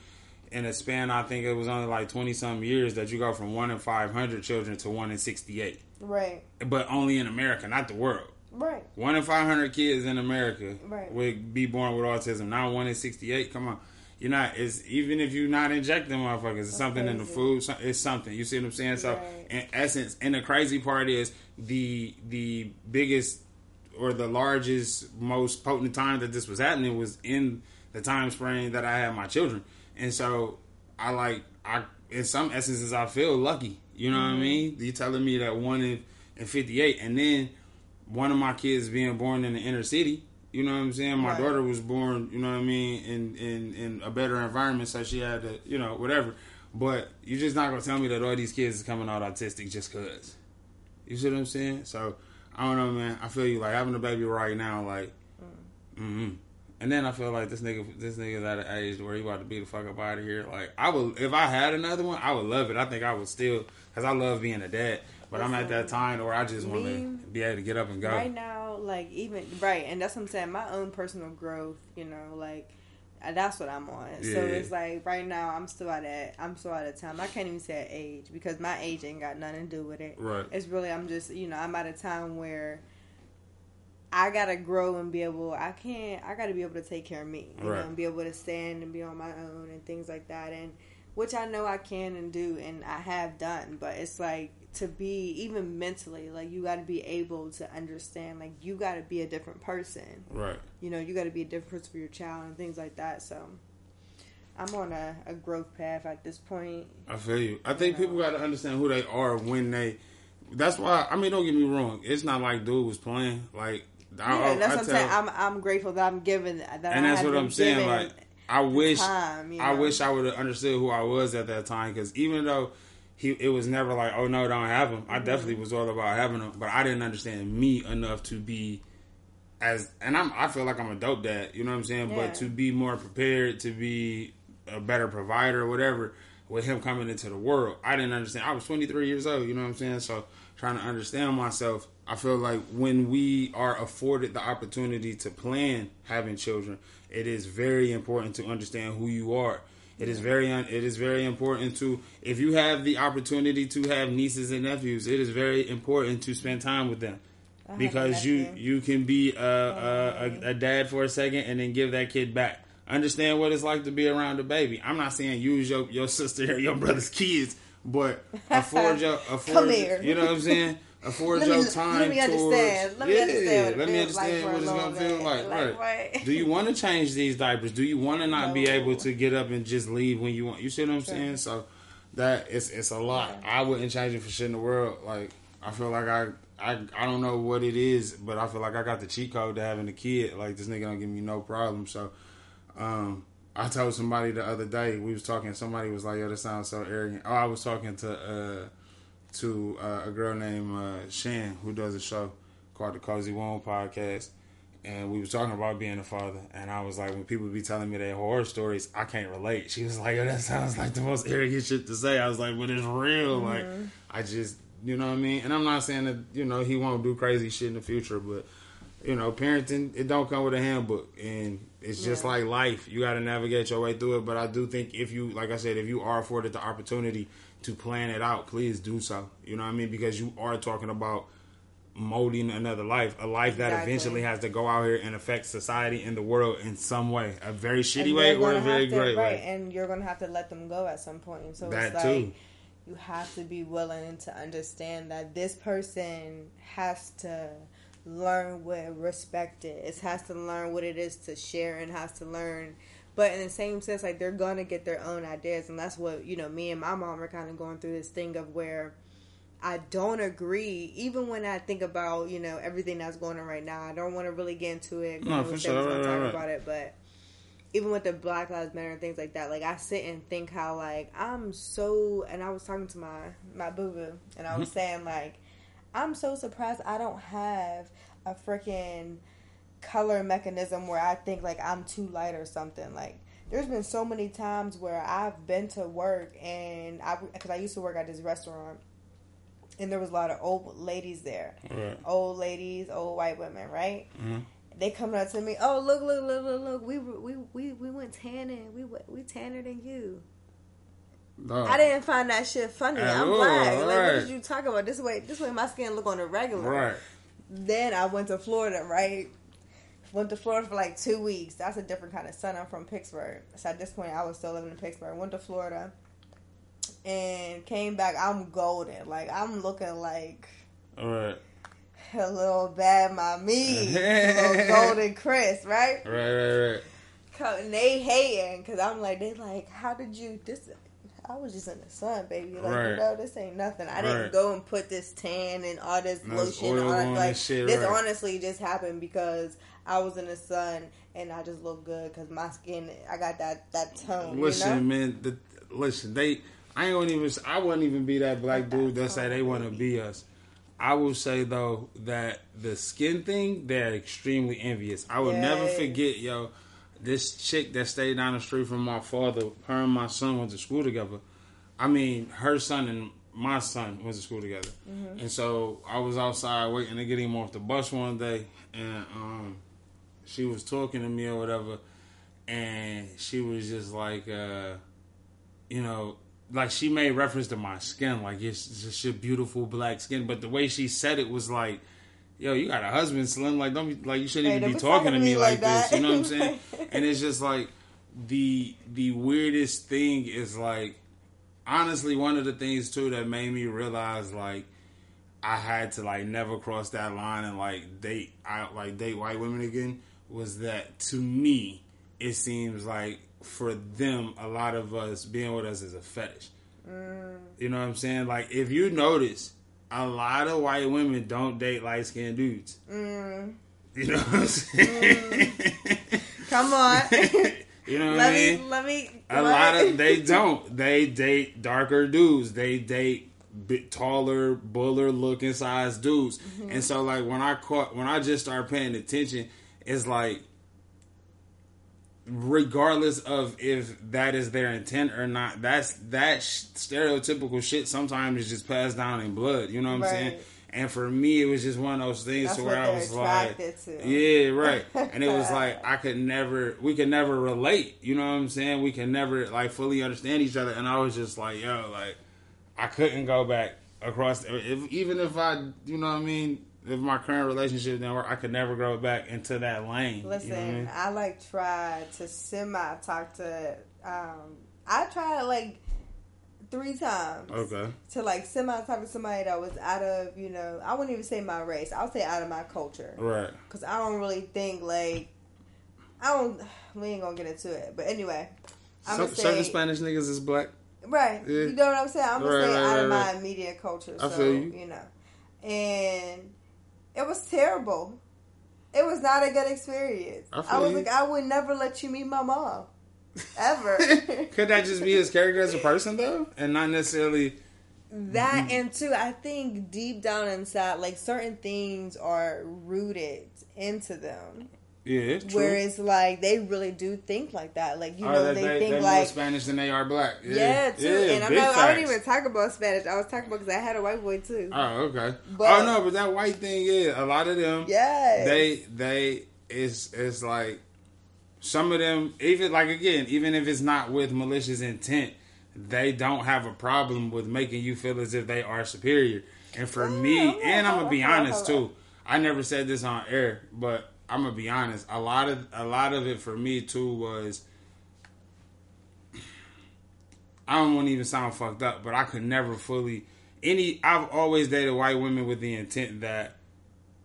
in a span. I think it was only like twenty some years that you go from one in five hundred children to one in sixty eight, right, but only in America, not the world. right. One in five hundred kids in America Right. would be born with autism. Now one in sixty eight. Come on, you're not. It's even if you're not injecting motherfuckers, it's something in the food. It's something. You see what I'm saying? So, Right. in essence, and the crazy part is the the biggest or the largest, most potent time that this was happening was in the time frame that I had my children, and so I like I in some essences I feel lucky. You know what I mm-hmm. mean? You telling me that one in, in 58, and then one of my kids being born in the inner city. You know what I'm saying? My Right. daughter was born, you know what I mean, in, in in a better environment, so she had to, you know, whatever. But you're just not gonna tell me that all these kids is coming out autistic just cause. You see what I'm saying? So I don't know, man. I feel you like having a baby right now, like, mm-hmm. And then I feel like this nigga, this nigga's at an age where he about to be the fuck up out of here. Like I would, if I had another one, I would love it. I think I would still, cause I love being a dad. But I'm at that time where I just want to be able to get up and go. Right now, like even right, and that's what I'm saying. My own personal growth, you know, like uh, that's what I'm on. So it's like right now, I'm still at that. I'm still at a time. I can't even say age because my age ain't got nothing to do with it. Right. It's really I'm just you know I'm at a time where I gotta grow and be able. I can't. I gotta be able to take care of me. You Right. know, and be able to stand and be on my own and things like that. And which I know I can and do and I have done. But it's like to be even mentally like you got to be able to understand like you got to be a different person. Right. You know, you got to be a different person for your child and things like that. So. I'm on a, a growth path at this point. I feel you. I think people got to understand who they are when they. That's why. I mean, don't get me wrong. It's not like dude was playing. Like, I, Yeah, I, that's I what I'm saying. I'm I'm grateful that I'm given that. and that's what I'm saying. Like, I wish, time, you I wish I would have understood who I was at that time. Because even though he, it was never like, oh no, don't have him. I Mm-hmm. definitely was all about having him, but I didn't understand me enough to be as. And I'm, I feel like I'm a dope dad. You know what I'm saying? Yeah. But to be more prepared, to be a better provider, or whatever. With him coming into the world, I didn't understand. I was 23 years old. You know what I'm saying? So trying to understand myself, I feel like when we are afforded the opportunity to plan having children, it is very important to understand who you are. It is very un- it is very important to if you have the opportunity to have nieces and nephews, it is very important to spend time with them. I Because you you can be a, a, a, oh. a dad for a second and then give that kid back. Understand what it's like to be around a baby. I'm not saying use your your sister or your brother's kids, but afford your afford Come here. you know what I'm saying? Afford Let me- let time me towards understand. Let me yeah, understand let me like understand what it's gonna feel like. Like, right. what? Do you want to change these diapers? Do you want to not be able to get up and just leave when you want? You see what I'm Sure. saying? So that it's it's a lot. I wouldn't change it for shit in the world. Like I feel like I. I, I don't know what it is, but I feel like I got the cheat code to having a kid. Like this nigga don't give me no problem. So, um, I told somebody the other day we was talking. Somebody was like, "Yo, this sounds so arrogant." Oh, I was talking to uh, to uh, a girl named uh, Shan who does a show called the Cozy Womb Podcast, and we was talking about being a father. And I was like, when people be telling me their horror stories, I can't relate. She was like, "Yo, that sounds like the most arrogant shit to say." I was like, "But it's real." Like, I just, you know what I mean. And I'm not saying that you know he won't do crazy shit in the future, but you know, parenting it don't come with a handbook, and it's just Yeah. like life. You got to navigate your way through it. But I do think if you, like I said, if you are afforded the opportunity to plan it out, please do so. You know what I mean? Because you are talking about molding another life, a life that Exactly. eventually has to go out here and affect society and the world in some way, a very shitty way or a very to- great right, way. And you're gonna have to let them go at some point. So That it's like too. you have to be willing to understand that this person has to learn what respect is. Has to learn what it is to share and has to learn. But in the same sense, like they're gonna get their own ideas, and that's what you know. Me and my mom are kind of going through this thing of where I don't agree, even when I think about you know everything that's going on right now. I don't want to really get into it. No, for sure, we was gonna right, talk right. about it, but even with the Black Lives Matter and things like that, like I sit and think how like I'm so, and I was talking to my my boo boo, and I was Mm-hmm. saying like I'm so surprised I don't have a freaking color mechanism where I think like I'm too light or something. Like there's been so many times where I've been to work and I because I used to work at this restaurant. And there was a lot of old ladies there, Right. old ladies, old white women, right? Mhm. They come up to me, oh look, look, look, look, look, we we we we went tanning, we we tanner than you. Dog. I didn't find that shit funny. At I'm all, black. Like, what right. did you talk about? This way, this way, my skin look on the regular. Right. Then I went to Florida, right? Went to Florida for like two weeks. That's a different kind of sun. I'm from Pittsburgh, so at this point I was still living in Pittsburgh. Went to Florida and came back. I'm golden. Like I'm looking like All right. a little bad mommy, little golden Chris, right? Right, right, right. And they hating because I'm like, they like, how did you this? I was just in the sun, baby. Like, Right. you know, this ain't nothing. I didn't go and put this tan and all this And lotion on. Like, and shit, this right. honestly just happened because I was in the sun and I just look good because my skin, I got that that tone. Listen, you know? man. The, listen, they. I ain't gonna even. I wouldn't even be that black dude that say they want to be us. I will say though that the skin thing, they're extremely envious. I will never forget, yo, this chick that stayed down the street from my father. Her and my son went to school together. I mean, her son and my son went to school together, and so I was outside waiting to get him off the bus one day, and um, she was talking to me or whatever, and she was just like, uh, you know, like she made reference to my skin, like it's just your beautiful black skin, but the way she said it was like. Yo, you got a husband, Slim. Like, don't be like you shouldn't Hey, even be talking to me like, that. this. You know what I'm saying? and it's just like the the weirdest thing is like honestly one of the things too that made me realize like I had to like never cross that line and like date I like date white women again was that to me it seems like for them a lot of us being with us is a fetish. You know what I'm saying? Like if you notice a lot of white women don't date light skinned dudes. Mm, You know what I'm saying? come on. you know what let I mean? me, let me. A lot of they don't. They date darker dudes. They date bit taller, buller looking size dudes. Mm-hmm. And so like when I caught when I just started paying attention, it's like regardless of if that is their intent or not, that's that sh- stereotypical shit sometimes is just passed down in blood. You know what I'm saying? And for me, it was just one of those things That's to where I was like, to. yeah, right. And it was like I could never, we could never relate. You know what I'm saying? We can never like fully understand each other. And I was just like, yo, like I couldn't go back across. If, even if I, you know what I mean, if my current relationship didn't work, I could never go back into that lane. Listen, you know I mean? I like tried to semi talk to. Um, I tried like three times Okay. to like semi talk to somebody that was out of you know I wouldn't even say my race. I would say out of my culture Right. because I don't really think like I don't. We ain't gonna get into it, but anyway, I'm Some, gonna certain Spanish niggas is black. right. Yeah. You know what I'm saying? I'm gonna Right, say right, out of right, my right. immediate culture. I so feel you. you know, and it was terrible. It was not a good experience. I I, was you. like, I would never let you meet my mom, ever. Could that just be his character as a person though, and not necessarily? that mm. and too, I think deep down inside, like certain things are rooted into them. Yeah, it's true. Where like they really do think like that. Like you Oh, know, they, they, think they're more like Spanish than they are black. Yeah, yeah, too. Yeah, and I'm not, I don't even talk about Spanish. I was talking about because I had a white boy too. Oh, okay. But- oh no, but that white thing, yeah, a lot of them, Yeah, they they it's it's like some of them, even like again, even if it's not with malicious intent, they don't have a problem with making you feel as if they are superior. And for Yeah, me, yeah, and I'm gonna be honest too. I never said this on air, but I'm gonna be honest. A lot of a lot of it for me too was. I don't want to even sound fucked up, but I could never fully any. I've always dated white women with the intent that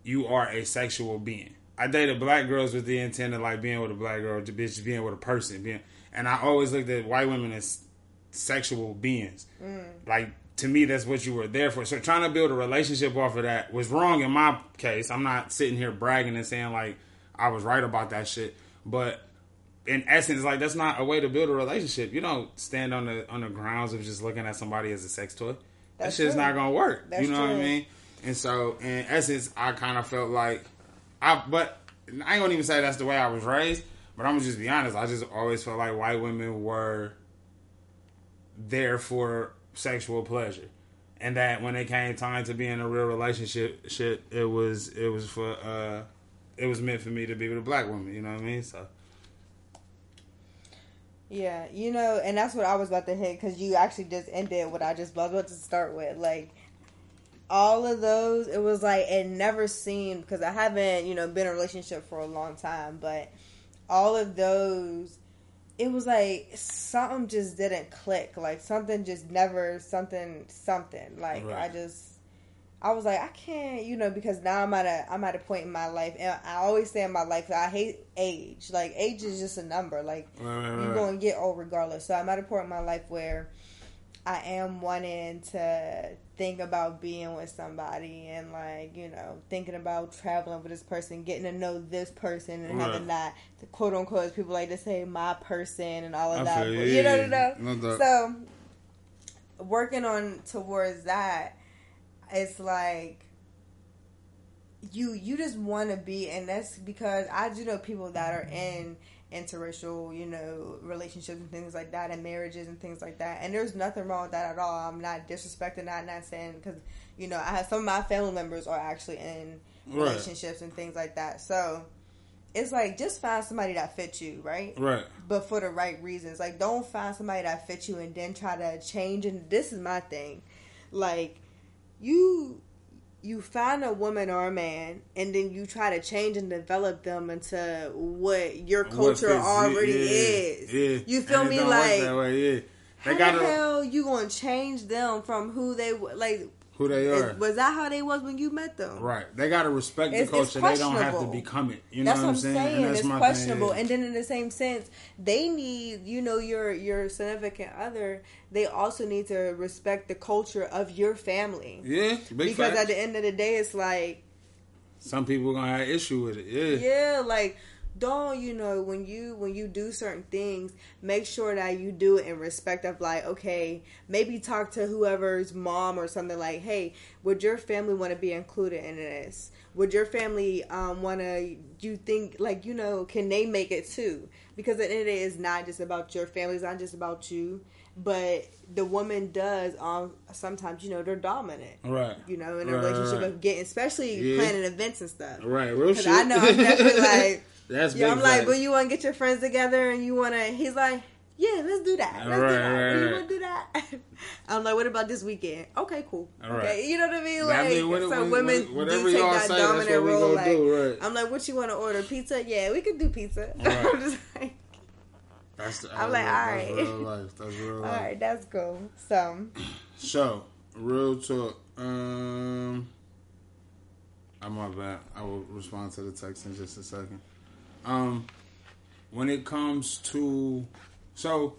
you are a sexual being. I dated black girls with the intent of like being with a black girl, to bitch being with a person, being, and I always looked at white women as sexual beings. Mm. Like to me, that's what you were there for. So trying to build a relationship off of that was wrong in my case. I'm not sitting here bragging and saying like I was right about that shit, but in essence, like that's not a way to build a relationship. You don't stand on the on the grounds of just looking at somebody as a sex toy. That That's shit's true. not gonna work. That's you know what I mean? And so, in essence, I kind of felt like I, but I ain't gonna even say that's the way I was raised. But I'm gonna just be honest. I just always felt like white women were there for sexual pleasure, and that when it came time to be in a real relationship, shit, it was it was for uh, it was meant for me to be with a black woman. You know what I mean? So. Yeah, you know, and that's what I was about to hit because you actually just ended what I just was about to start with. Like, all of those, it was like it never seemed because I haven't, you know, been in a relationship for a long time, but all of those, it was like something just didn't click. Like something just never something something. Like Right. I just. I was like, I can't, you know, because now I'm at a I'm at a point in my life, and I always say in my life I hate age. Like age is just a number. Like Right, right, you're to get old regardless. So I'm at a point in my life where I am wanting to think about being with somebody and like you know thinking about traveling with this person, getting to know this person, and Right. having that the quote unquote as people like to say my person and all of I that. feel you. But Yeah, you know, yeah, no. No. So working on towards that, it's like you you just want to be and that's because i do know people that are in interracial you know relationships and things like that and marriages and things like that and there's nothing wrong with that at all i'm not disrespecting that not saying because you know i have some of my family members are actually in Right. relationships and things like that so it's like just find somebody that fits you right Right. but for the right reasons. Like, don't find somebody that fits you and then try to change. And this is my thing, like you you find a woman or a man, and then you try to change and develop them into what your culture fits- already yeah, is. Yeah. You feel me? Like, that way, yeah. how the hell you gonna change them from who they like? Who they are. is- was that how they was when you met them? Right. They gotta respect the it's culture. They don't have to become it. You know that's what I'm saying? And that's It's questionable. Thing. And then in the same sense, they need, you know, your your significant other. They also need to respect the culture of your family. yeah, because facts. at the end of the day, it's like, Some people are gonna have issue with it. Yeah. yeah, like don't you know when you when you do certain things, make sure that you do it in respect of like, okay, maybe talk to whoever's mom or something like, hey, would your family want to be included in this? Would your family um, want to? You think like you know? Can they make it too? Because at the end of the day, it's not just about your family. It's not just about you. But the woman does um sometimes you know they're dominant. Right. You know, in a Right, relationship right. of getting, especially Yeah. planning events and stuff. Right. Real shit. I know I'm definitely like, That's yeah, big I'm like, well, you want to get your friends together and you want to, he's like, yeah, let's do that. Let's Right, do that. right, you right. want to do that? I'm like, what about this weekend? Okay, cool. All right. Okay, you know what I mean? I Like, mean, what- so what- women what- do take that say, that's dominant what role. Like, do, right. I'm like, what you want to order? Pizza? Yeah, we could do pizza. Right. I'm just like, That's the, I'm like, that's all real life. That's real all life. right, that's cool. So, So, real talk. Um, I'm my bad. I will respond to the text in just a second. Um, when it comes to so,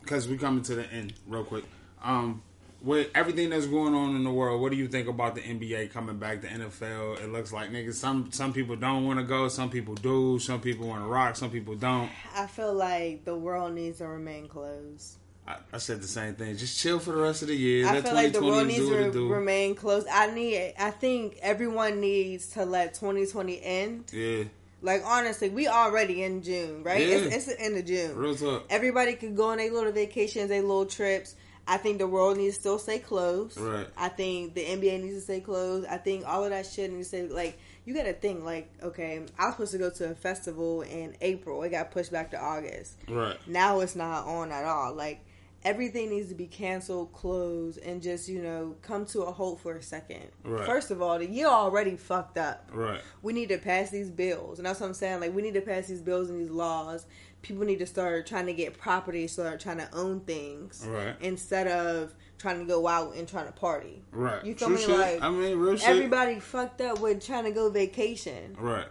because we coming to the end real quick. Um, with everything that's going on in the world, what do you think about the NBA coming back? The NFL. It looks like niggas. Some some people don't want to go. Some people do. Some people want to rock. Some people don't. I feel like the world needs to remain closed. I, I said the same thing. Just chill for the rest of the year. I Let feel like the 2020 world needs do what to it do. remain closed. I need. I think everyone needs to let 2020 end. Yeah, Like honestly, we already in June, right? Yeah. It's, it's the end of June. real talk. Everybody could go on their little vacations, their little trips. I think the world needs to still stay closed. Right. I think the NBA needs to stay closed. I think all of that shit needs to stay like you got to think like okay, I was supposed to go to a festival in April. It got pushed back to August. Right. Now it's not on at all. Like everything needs to be canceled, closed, and just you know come to a halt for a second. Right. First of all, the year already fucked up. Right. We need to pass these bills, and that's what I'm saying. Like we need to pass these bills and these laws. People need to start trying to get property, start trying to own things, Right. instead of trying to go out and trying to party. Right. You feel True me? shit. Like I mean, real shit. everybody fucked up with trying to go vacation. Right.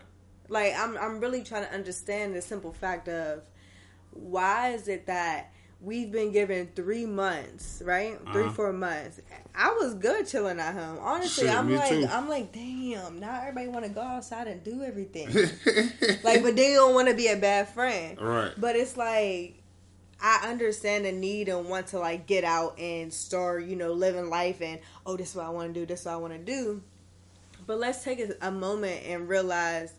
Like I'm I'm really trying to understand the simple fact of why is it that we've been given three months, right? Three, Uh-huh. four months. I was good chilling at home. Honestly, Shit, I'm like too. I'm like, damn, now everybody wanna go outside and do everything. like but they don't wanna be a bad friend. Right. But it's like I understand the need and want to like get out and start, you know, living life and oh, this is what I want to do, this is what I want to do. But let's take a, a moment and realize,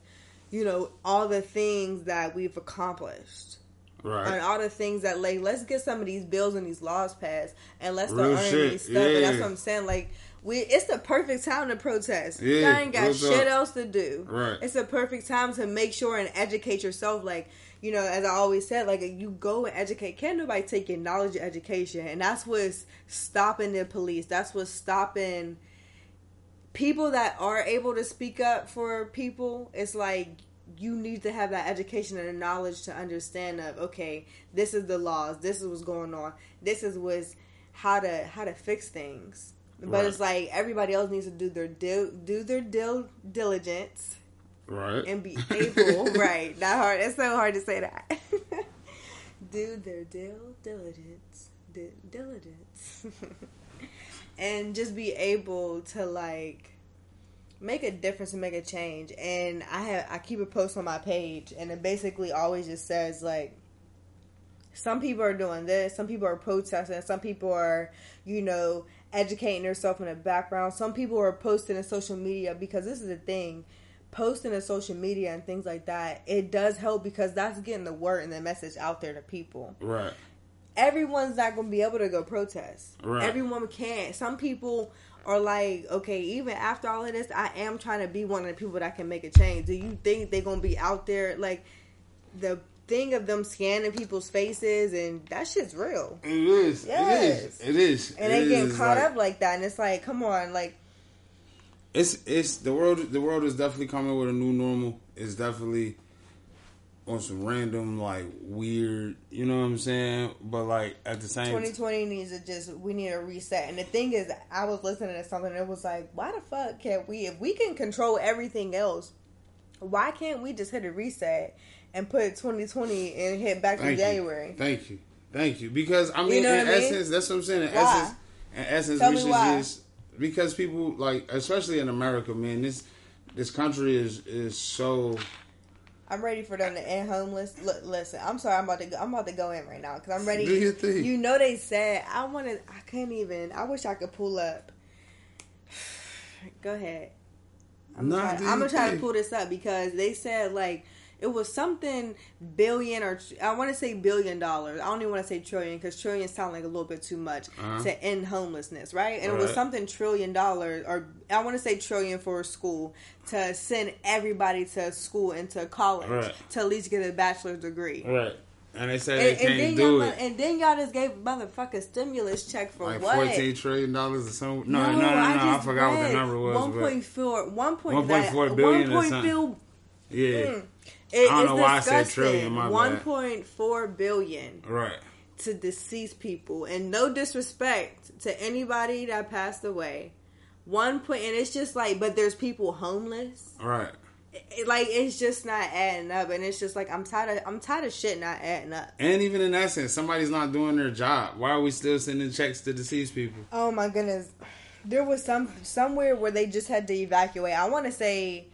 you know, all the things that we've accomplished and Right. all the things that like let's get some of these bills and these laws passed and let's start Real earning shit, these stuff. And that's what I'm saying. Like we, it's the perfect time to protest. Yeah, Y'all ain't got shit talk. else to do. Right. It's a perfect time to make sure and educate yourself. Like you know, as I always said, like you go and educate. Can't nobody take your knowledge of education, and that's what's stopping the police. That's what's stopping people that are able to speak up for people, it's like you need to have that education and knowledge to understand of okay, this is the laws, this is what's going on, this is what's how to how to fix things. But Right. it's like everybody else needs to do their dil- do their dil- diligence Right. and be able right. Not hard. It's so hard to say that. do their dil- diligence, di- diligence, and just be able to like make a difference and make a change. And I have I keep a post on my page, and it basically always just says like. Some people are doing this. Some people are protesting. Some people are, you know, educating themselves in the background. Some people are posting in social media because this is the thing posting in social media and things like that, it does help because that's getting the word and the message out there to people. Right. Everyone's not going to be able to go protest. Right. Everyone can't. Some people are like, okay, even after all of this, I am trying to be one of the people that can make a change. Do you think they're going to be out there? Like, the thing of them scanning people's faces and that shit's real. It is. Yes. It is. It is. And they getting is, caught like- up like that. And it's like, come on, like, it's it's the world the world is definitely coming with a new normal. It's definitely on some random like weird, you know what I'm saying? But like at the same 2020 needs to just we need a reset. And the thing is, I was listening to something. And it was like, why the fuck can't we? If we can control everything else, why can't we just hit a reset and put 2020 and hit back to Thank you. January? Thank you. Thank you. Because I mean know in what I mean? essence that's what I'm saying. In Why? essence in essence Tell we should why. just because people like especially in America, man, this this country is is so I'm ready for them to end homeless. Look, listen, I'm sorry, I'm about to go, I'm about to go in right now because I'm ready. Do your thing. You know they said I wanted. I couldn't even. I wish I could pull up. go ahead. I'm, Nah, trying, I'm gonna try to pull this up because they said like it was something billion or I want to say billion dollars. I don't even want to say trillion because trillion sound like a little bit too much Uh-huh. to end homelessness, right? And it was Right. something trillion dollars, or I want to say trillion for a school to send everybody to school and to college Right. to at least get a bachelor's degree. right. And they say And, they can't then do y'all, it. and then y'all just gave motherfucker stimulus check for like what? fourteen trillion dollars or something. No, no, no, no. I, just forgot what the number was. One point four, one point 1.4 billion or 1.4 something. Yeah. Mm. It, I don't know why I said disgusting. trillion, my. One point four billion Right. to deceased people, and no disrespect to anybody that passed away. One point, and it's just like, but there's people homeless. Right. It- like it's just not adding up, and it's just like I'm tired of I'm tired of shit not adding up. And even in that sense, somebody's not doing their job. Why are we still sending checks to deceased people? Oh my goodness. There was some somewhere where they just had to evacuate. I want to say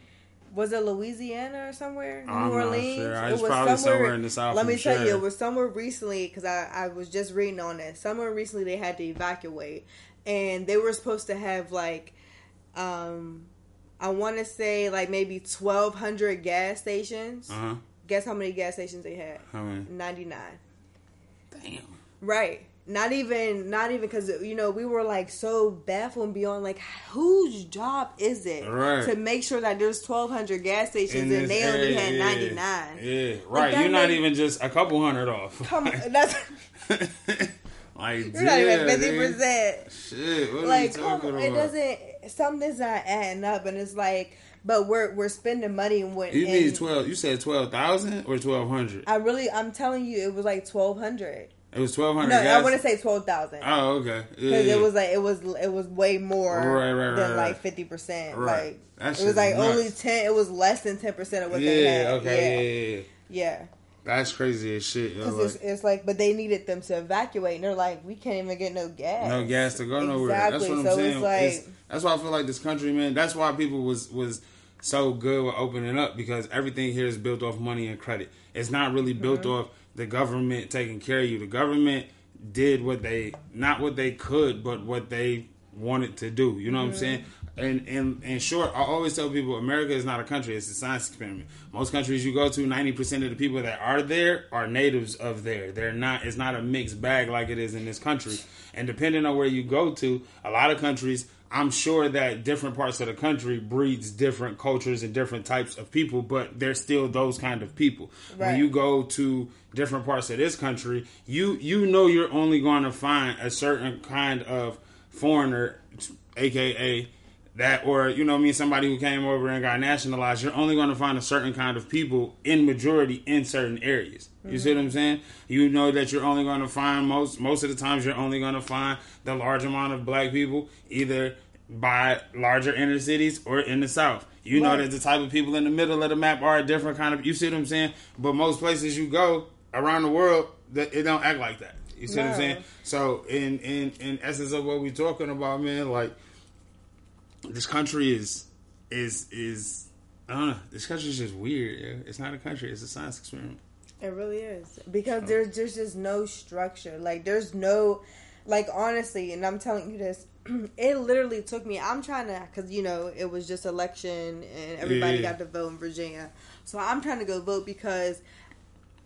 was it Louisiana or somewhere? New I'm not Orleans. sure. It was probably somewhere in the South, Let me tell you, it was somewhere recently because I, I was just reading on it. Somewhere recently they had to evacuate, and they were supposed to have like, um, I want to say like maybe twelve hundred gas stations. Uh huh. Guess how many gas stations they had? How many? Ninety nine. Damn. Right. Not even, not even because you know we were like so baffled and beyond. Like, whose job is it Right. to make sure that there's twelve hundred gas stations and this they only had ninety nine? Yeah, right. You're not even just a couple hundred off. Come on, that's like, you're not even damn, fifty dude. percent. Shit, what Like, are come you talking on, about? it doesn't. Something's not adding up, and it's like, but we're we're spending money and when You need twelve. You said twelve thousand or twelve hundred? I really, I'm telling you, it was like twelve hundred. It was twelve hundred. No, I want to say twelve thousand. Oh, okay. Because yeah. it was like it was it was way more Right, right, right, than like fifty percent. Right. Like That it was like is only ten. It was less than ten percent of what yeah. they had. Okay. Yeah. yeah, yeah. yeah. That's crazy as shit. Because like- it's, it's like, but they needed them to evacuate, and they're like, we can't even get no gas. no gas to go nowhere. That's what I'm So saying. it's like- It's- that's why I feel like this country, man. That's why people was was so good with opening up because everything here is built off money and credit. It's not really built Mm-hmm. off the government taking care of you. The government did what they not what they could, but what they wanted to do. You know Mm-hmm. what I'm saying? And and in short, I always tell people America is not a country; it's a science experiment. Most countries you go to, ninety percent of the people that are there are natives of there. They're not. It's not a mixed bag like it is in this country. And depending on where you go to, a lot of countries, I'm sure that different parts of the country breeds different cultures and different types of people, but they're still those kind of people. When you go to different parts of this country, you you know you're only going to find a certain kind of foreigner, aka that or you know I mean somebody who came over and got nationalized you're only going to find a certain kind of people in majority in certain areas you mm-hmm. see what I'm saying you know that you're only going to find most most of the times you're only going to find the large amount of black people either by larger inner cities or in the south you right. know that the type of people in the middle of the map are a different kind of you see what I'm saying but most places you go around the world that it don't act like that you see no. what I'm saying so in in in essence of what we're talking about man like this country is is is I don't know. This country is just weird. Yeah? It's not a country. It's a science experiment. It really is because so. there's there's just no structure. Like there's no, like honestly, and I'm telling you this. It literally took me. I'm trying to because you know it was just election and everybody yeah. got to vote in Virginia. So I'm trying to go vote because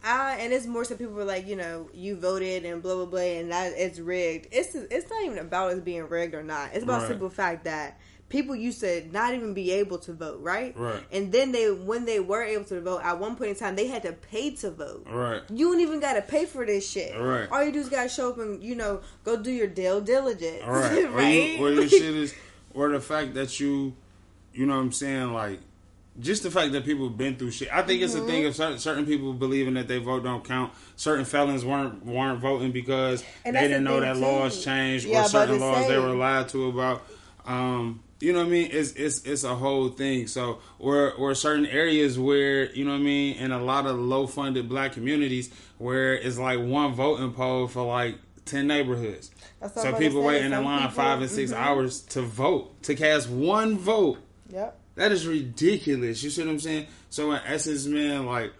I and it's more so people were like, you know, you voted and blah blah blah, and that it's rigged. It's it's not even about it being rigged or not. It's about right. simple fact that people used to not even be able to vote, right? Right. And then they, when they were able to vote, at one point in time, they had to pay to vote. Right. You don't even got to pay for this shit. Right. All you do is got to show up and you know go do your deal diligence. Right. right. Or, you, or your shit is, or the fact that you, you know what I'm saying, like. Just the fact that people have been through shit. I think it's mm-hmm. a thing of certain, certain people believing that their vote don't count. Certain felons weren't weren't voting because they didn't know that too. laws changed yeah, or certain laws they were lied to about. Um, you know what I mean? It's it's it's a whole thing. So or or certain areas where you know what I mean, in a lot of low funded black communities where it's like one voting poll for like ten neighborhoods. So people wait in the line people, five and 6 mm-hmm. hours to vote to cast one vote. Yep. That is ridiculous. You see what I'm saying? So in essence, man, like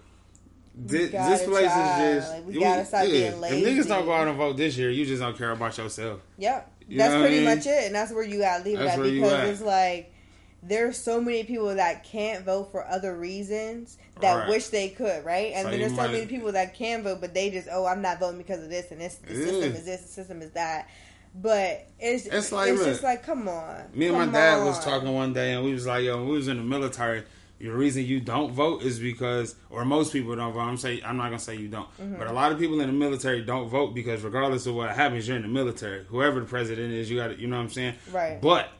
this, this place try. is just like, we gotta stop yeah. being lazy. If niggas don't go out and vote this year, you just don't care about yourself. Yep. You that's pretty I mean? much it, and that's where you gotta leave that's it at because it's like there's so many people that can't vote for other reasons that right. wish they could, right? And so then there's so many people that can vote, but they just, oh, I'm not voting because of this, and this the yeah. system is this, the system is that. But it's it's, like, it's just like, come on. Me and my dad on. was talking one day, and we was like, yo, we was in the military the reason you don't vote is because, or most people don't vote. I'm say I'm not gonna say you don't, mm-hmm. but a lot of people in the military don't vote because regardless of what happens, you're in the military. Whoever the president is, you got to, you know what I'm saying? Right. But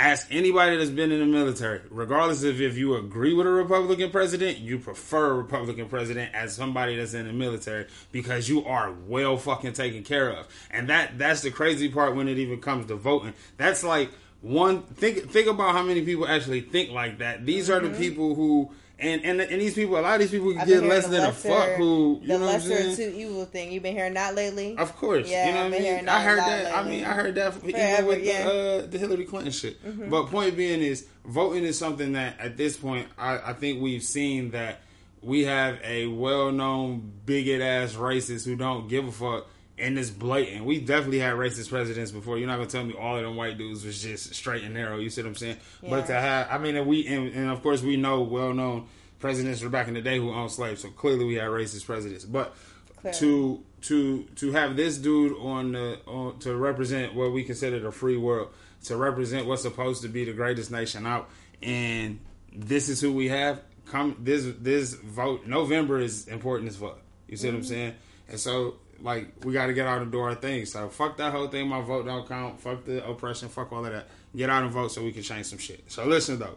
ask anybody that's been in the military, regardless of if you agree with a Republican president, you prefer a Republican president as somebody that's in the military because you are well fucking taken care of. And that that's the crazy part when it even comes to voting. That's like one think think about how many people actually think like that. These mm-hmm. are the mm-hmm. people who and, and and these people, a lot of these people get less than lesser, a fuck. Who you the lesser two evil thing you've been hearing that lately? Of course, yeah, you know what I mean. I heard that. Lately. I mean, I heard that Forever, even with yeah. the, uh, the Hillary Clinton shit. Mm-hmm. But point being is, voting is something that at this point, I, I think we've seen that we have a well-known bigot ass racist who don't give a fuck and it's blatant. We definitely had racist presidents before. You're not gonna tell me all of them white dudes was just straight and narrow. You see what I'm saying? Yeah. But to have, I mean, and we and, and of course we know well known presidents from back in the day who owned slaves. So clearly we had racist presidents. But clearly. to to to have this dude on the on, to represent what we consider the free world, to represent what's supposed to be the greatest nation out, and this is who we have. Come this this vote November is important as fuck. You see mm-hmm. what I'm mm-hmm. saying? And so like we got to get out and do our thing. So fuck that whole thing. My vote don't count. Fuck the oppression. Fuck all of that. Get out and vote so we can change some shit. So listen though,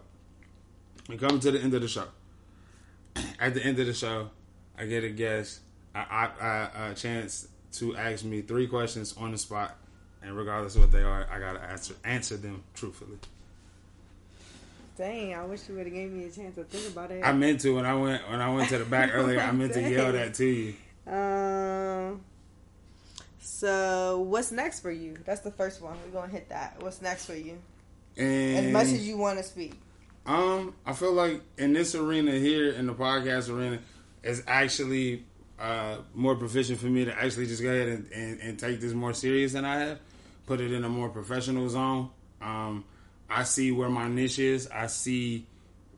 we coming to the end of the show. At the end of the show, I get a guest, I, I, I, a chance to ask me three questions on the spot, and regardless of what they are, I gotta answer answer them truthfully. Dang, I wish you would have gave me a chance to think about it. I meant to when I went when I went to the back earlier. I meant to yell that to you. Um, so, what's next for you? That's the first one. We're gonna hit that. What's next for you? And, as much as you want to speak. Um, I feel like in this arena here, in the podcast arena, is actually uh, more proficient for me to actually just go ahead and, and, and, take this more serious than I have. Put it in a more professional zone. Um, I see where my niche is. I see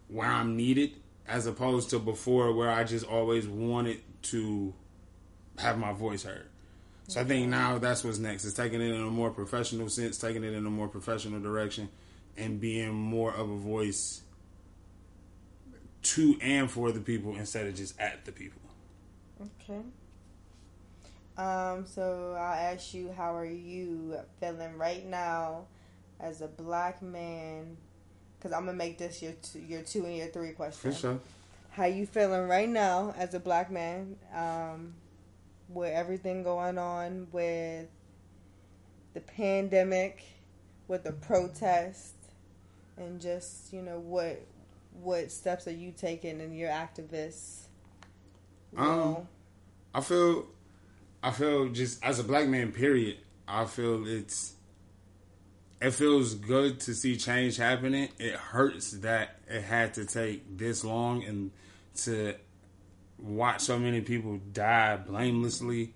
where I'm needed, as opposed to before, where I just always wanted to have my voice heard. So I think now that's what's next. Is taking it in a more professional sense, taking it in a more professional direction, and being more of a voice to and for the people instead of just at the people. Okay. Um, so I'll ask you, how are you feeling right now as a black man because I'm gonna make this your two, your two and your three question. For sure. How you feeling right now as a black man, um, with everything going on with the pandemic, with the protest, and just you know what what steps are you taking in your activists? Um. I feel, I feel just as a black man. Period. I feel it's. It feels good to see change happening. It hurts that it had to take this long and to watch so many people die blamelessly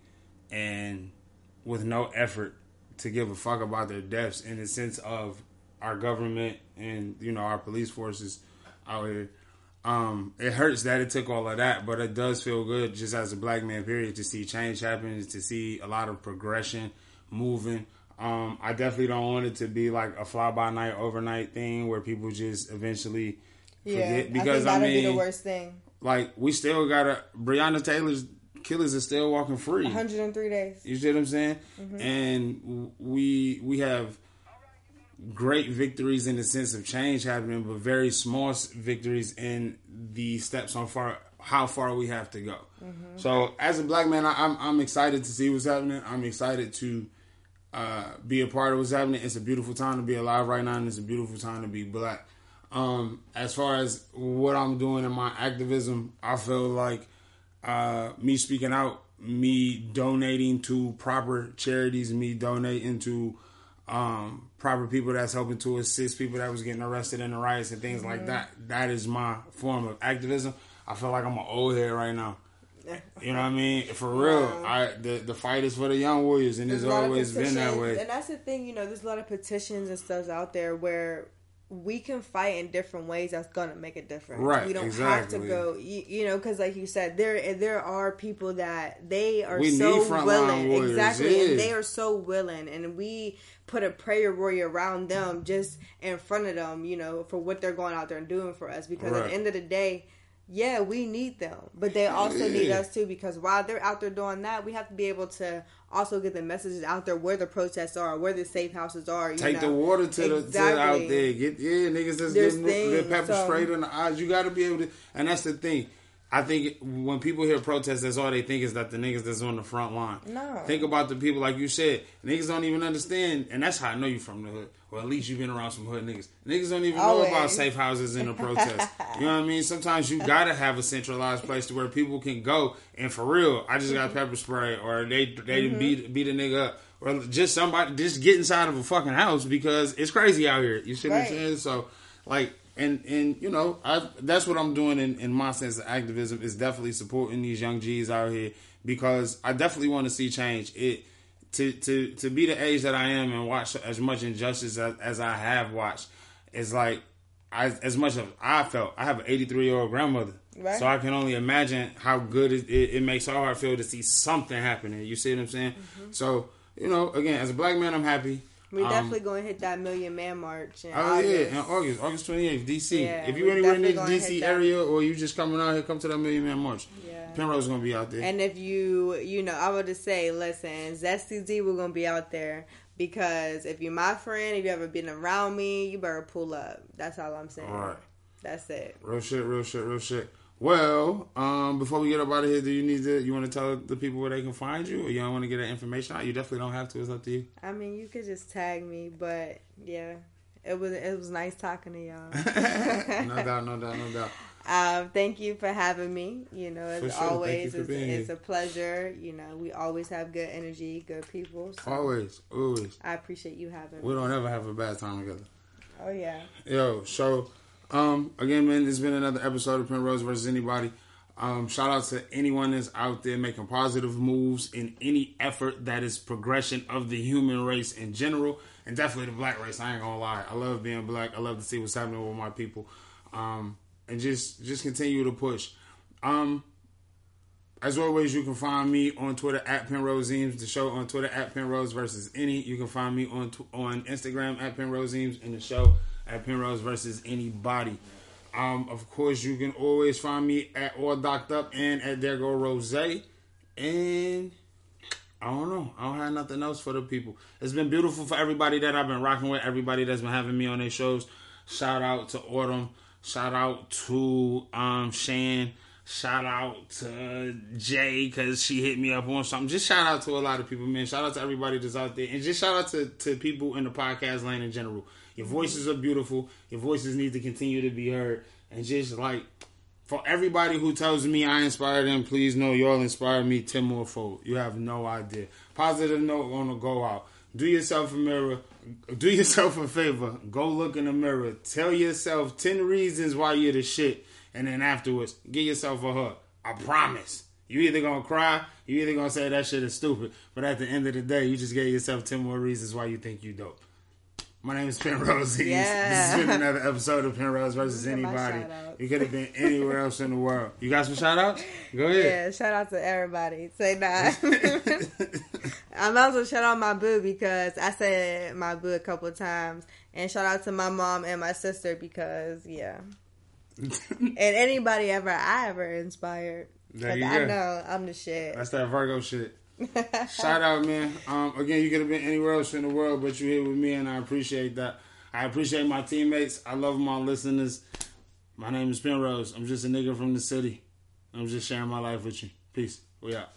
and with no effort to give a fuck about their deaths in the sense of our government and you know our police forces out here. Um, it hurts that it took all of that, but it does feel good just as a black man. Period to see change happen, to see a lot of progression moving. Um, I definitely don't want it to be like a fly by night, overnight thing where people just eventually yeah, forget. Because I I, mean, be the worst thing. Like we still got a Breonna Taylor's killers are still walking free. 103 days. You see what I'm saying? Mm-hmm. And we we have great victories in the sense of change happening, but very small victories in the steps on far how far we have to go. Mm-hmm. So as a black man, I, I'm I'm excited to see what's happening. I'm excited to uh, be a part of what's happening. It's a beautiful time to be alive right now, and it's a beautiful time to be black. Um, as far as what I'm doing in my activism, I feel like uh, me speaking out, me donating to proper charities, me donating to um, proper people that's helping to assist people that was getting arrested in the riots and things like that. That is my form of activism. I feel like I'm an old head right now. You know what I mean? For real, I the the fight is for the young warriors, and it's always been that way. And that's the thing, you know, there's a lot of petitions and stuff out there where we can fight in different ways that's gonna make a difference. Right, We don't have to go, you, you know, because like you said, there there are people that they are We so willing, warriors, exactly, yeah. and they are so willing, and we put a prayer warrior around them, just in front of them, you know, for what they're going out there and doing for us. Because at the end of the day. Yeah, we need them, but they also need us too. Because while they're out there doing that, we have to be able to also get the messages out there where the protests are, where the safe houses are. You Take know? the water to the to out there. Get yeah, niggas There's getting things, pepper so- sprayed in the eyes. You got to be able to, and that's the thing. I think when people hear protests, that's all they think is that the niggas that's on the front line. No. Think about the people like you said. Niggas don't even understand, and that's how I know you from the hood, or at least you've been around some hood niggas. Niggas don't even know about safe houses in a protest. you know what I mean? Sometimes you gotta have a centralized place to where people can go. And for real, I just got pepper spray, or they they Mm-hmm. beat beat a nigga up, or just somebody just get inside of a fucking house because it's crazy out here. You see what I'm saying? So like and and you know I that's what I'm doing in, in my sense of activism is definitely supporting these young G's out here because I definitely want to see change. It to to to be the age that I am and watch as much injustice as, as I have watched is like I as much as I felt. I have an 83 year old grandmother. Right. So I can only imagine how good it, it, it makes our heart feel to see something happening. You see what I'm saying? Mm-hmm. So, you know, again, as a black man, I'm happy. We Um, definitely going to hit that million man march. In Oh August. yeah, in August, August twenty eighth, DC. Yeah, if you're anywhere in the DC hit that. area or you just coming out here, come to that Million Man March. Yeah. Penrose is gonna be out there. And if you, you know, I would just say, listen, Zesty Z, we're gonna be out there because if you're my friend, if you ever been around me, you better pull up. That's all I'm saying. All right, That's it. real shit, real shit, real shit. Well, um, before we get up out of here, do you need to? You want to tell the people where they can find you, or you don't want to get that information out? You definitely don't have to. It's up to you. I mean, you could just tag me, but yeah, it was it was nice talking to y'all. no doubt, no doubt, no doubt. Um, thank you for having me. You know, as sure. Always, it's, it's a pleasure. You know, we always have good energy, good people. So Always, always. I appreciate you having We me. don't ever have a bad time together. Oh yeah. Yo, so um again, man, it's been another episode of Penrose versus anybody. Um, shout out to anyone that's out there making positive moves in any effort that is progression of the human race in general, and definitely the black race. I ain't gonna lie, I love being black. I love to see what's happening with my people, um, and just just continue to push. Um, as always, you can find me on Twitter at Penrose Eames, the show on Twitter at Penrose versus any. You can find me on on Instagram at Penrose Eames and the show at Penrose versus anybody. Um, of course, you can always find me at All Docked Up and at There Go Rose. And I don't know. I don't have nothing else for the people. It's been beautiful for everybody that I've been rocking with, everybody that's been having me on their shows. Shout out to Autumn. Shout out to um Shan. Shout out to Jay because she hit me up on something. Just shout out to a lot of people, man. Shout out to everybody that's out there, and just shout out to, to people in the podcast lane in general. Your voices are beautiful. Your voices need to continue to be heard, and just like for everybody who tells me I inspire them, please know y'all inspire me ten more fold. You have no idea. Positive note on the go out. Do yourself a mirror. Do yourself a favor. Go look in the mirror. Tell yourself ten reasons why you're the shit, and then afterwards, give yourself a hug. I promise. You either gonna cry, you either gonna say that shit is stupid, but at the end of the day, you just gave yourself ten more reasons why you think you dope. My name is Penrose. Yeah. This has been another episode of Penrose versus Look at my anybody. You could have been anywhere else in the world. You got some shout outs? Go ahead. Yeah, shout out to everybody. Say that. I might as well shout out my boo because I said my boo a couple of times. And shout out to my mom and my sister because, yeah. and anybody ever I ever inspired. There 'Cause you I know I'm the shit. That's that Virgo shit. Shout out, man. Um, again, you could have been anywhere else in the world, but you're here with me, and I appreciate that. I appreciate my teammates. I love my listeners. My name is Penrose. I'm just a nigga from the city. I'm just sharing my life with you. Peace. We out.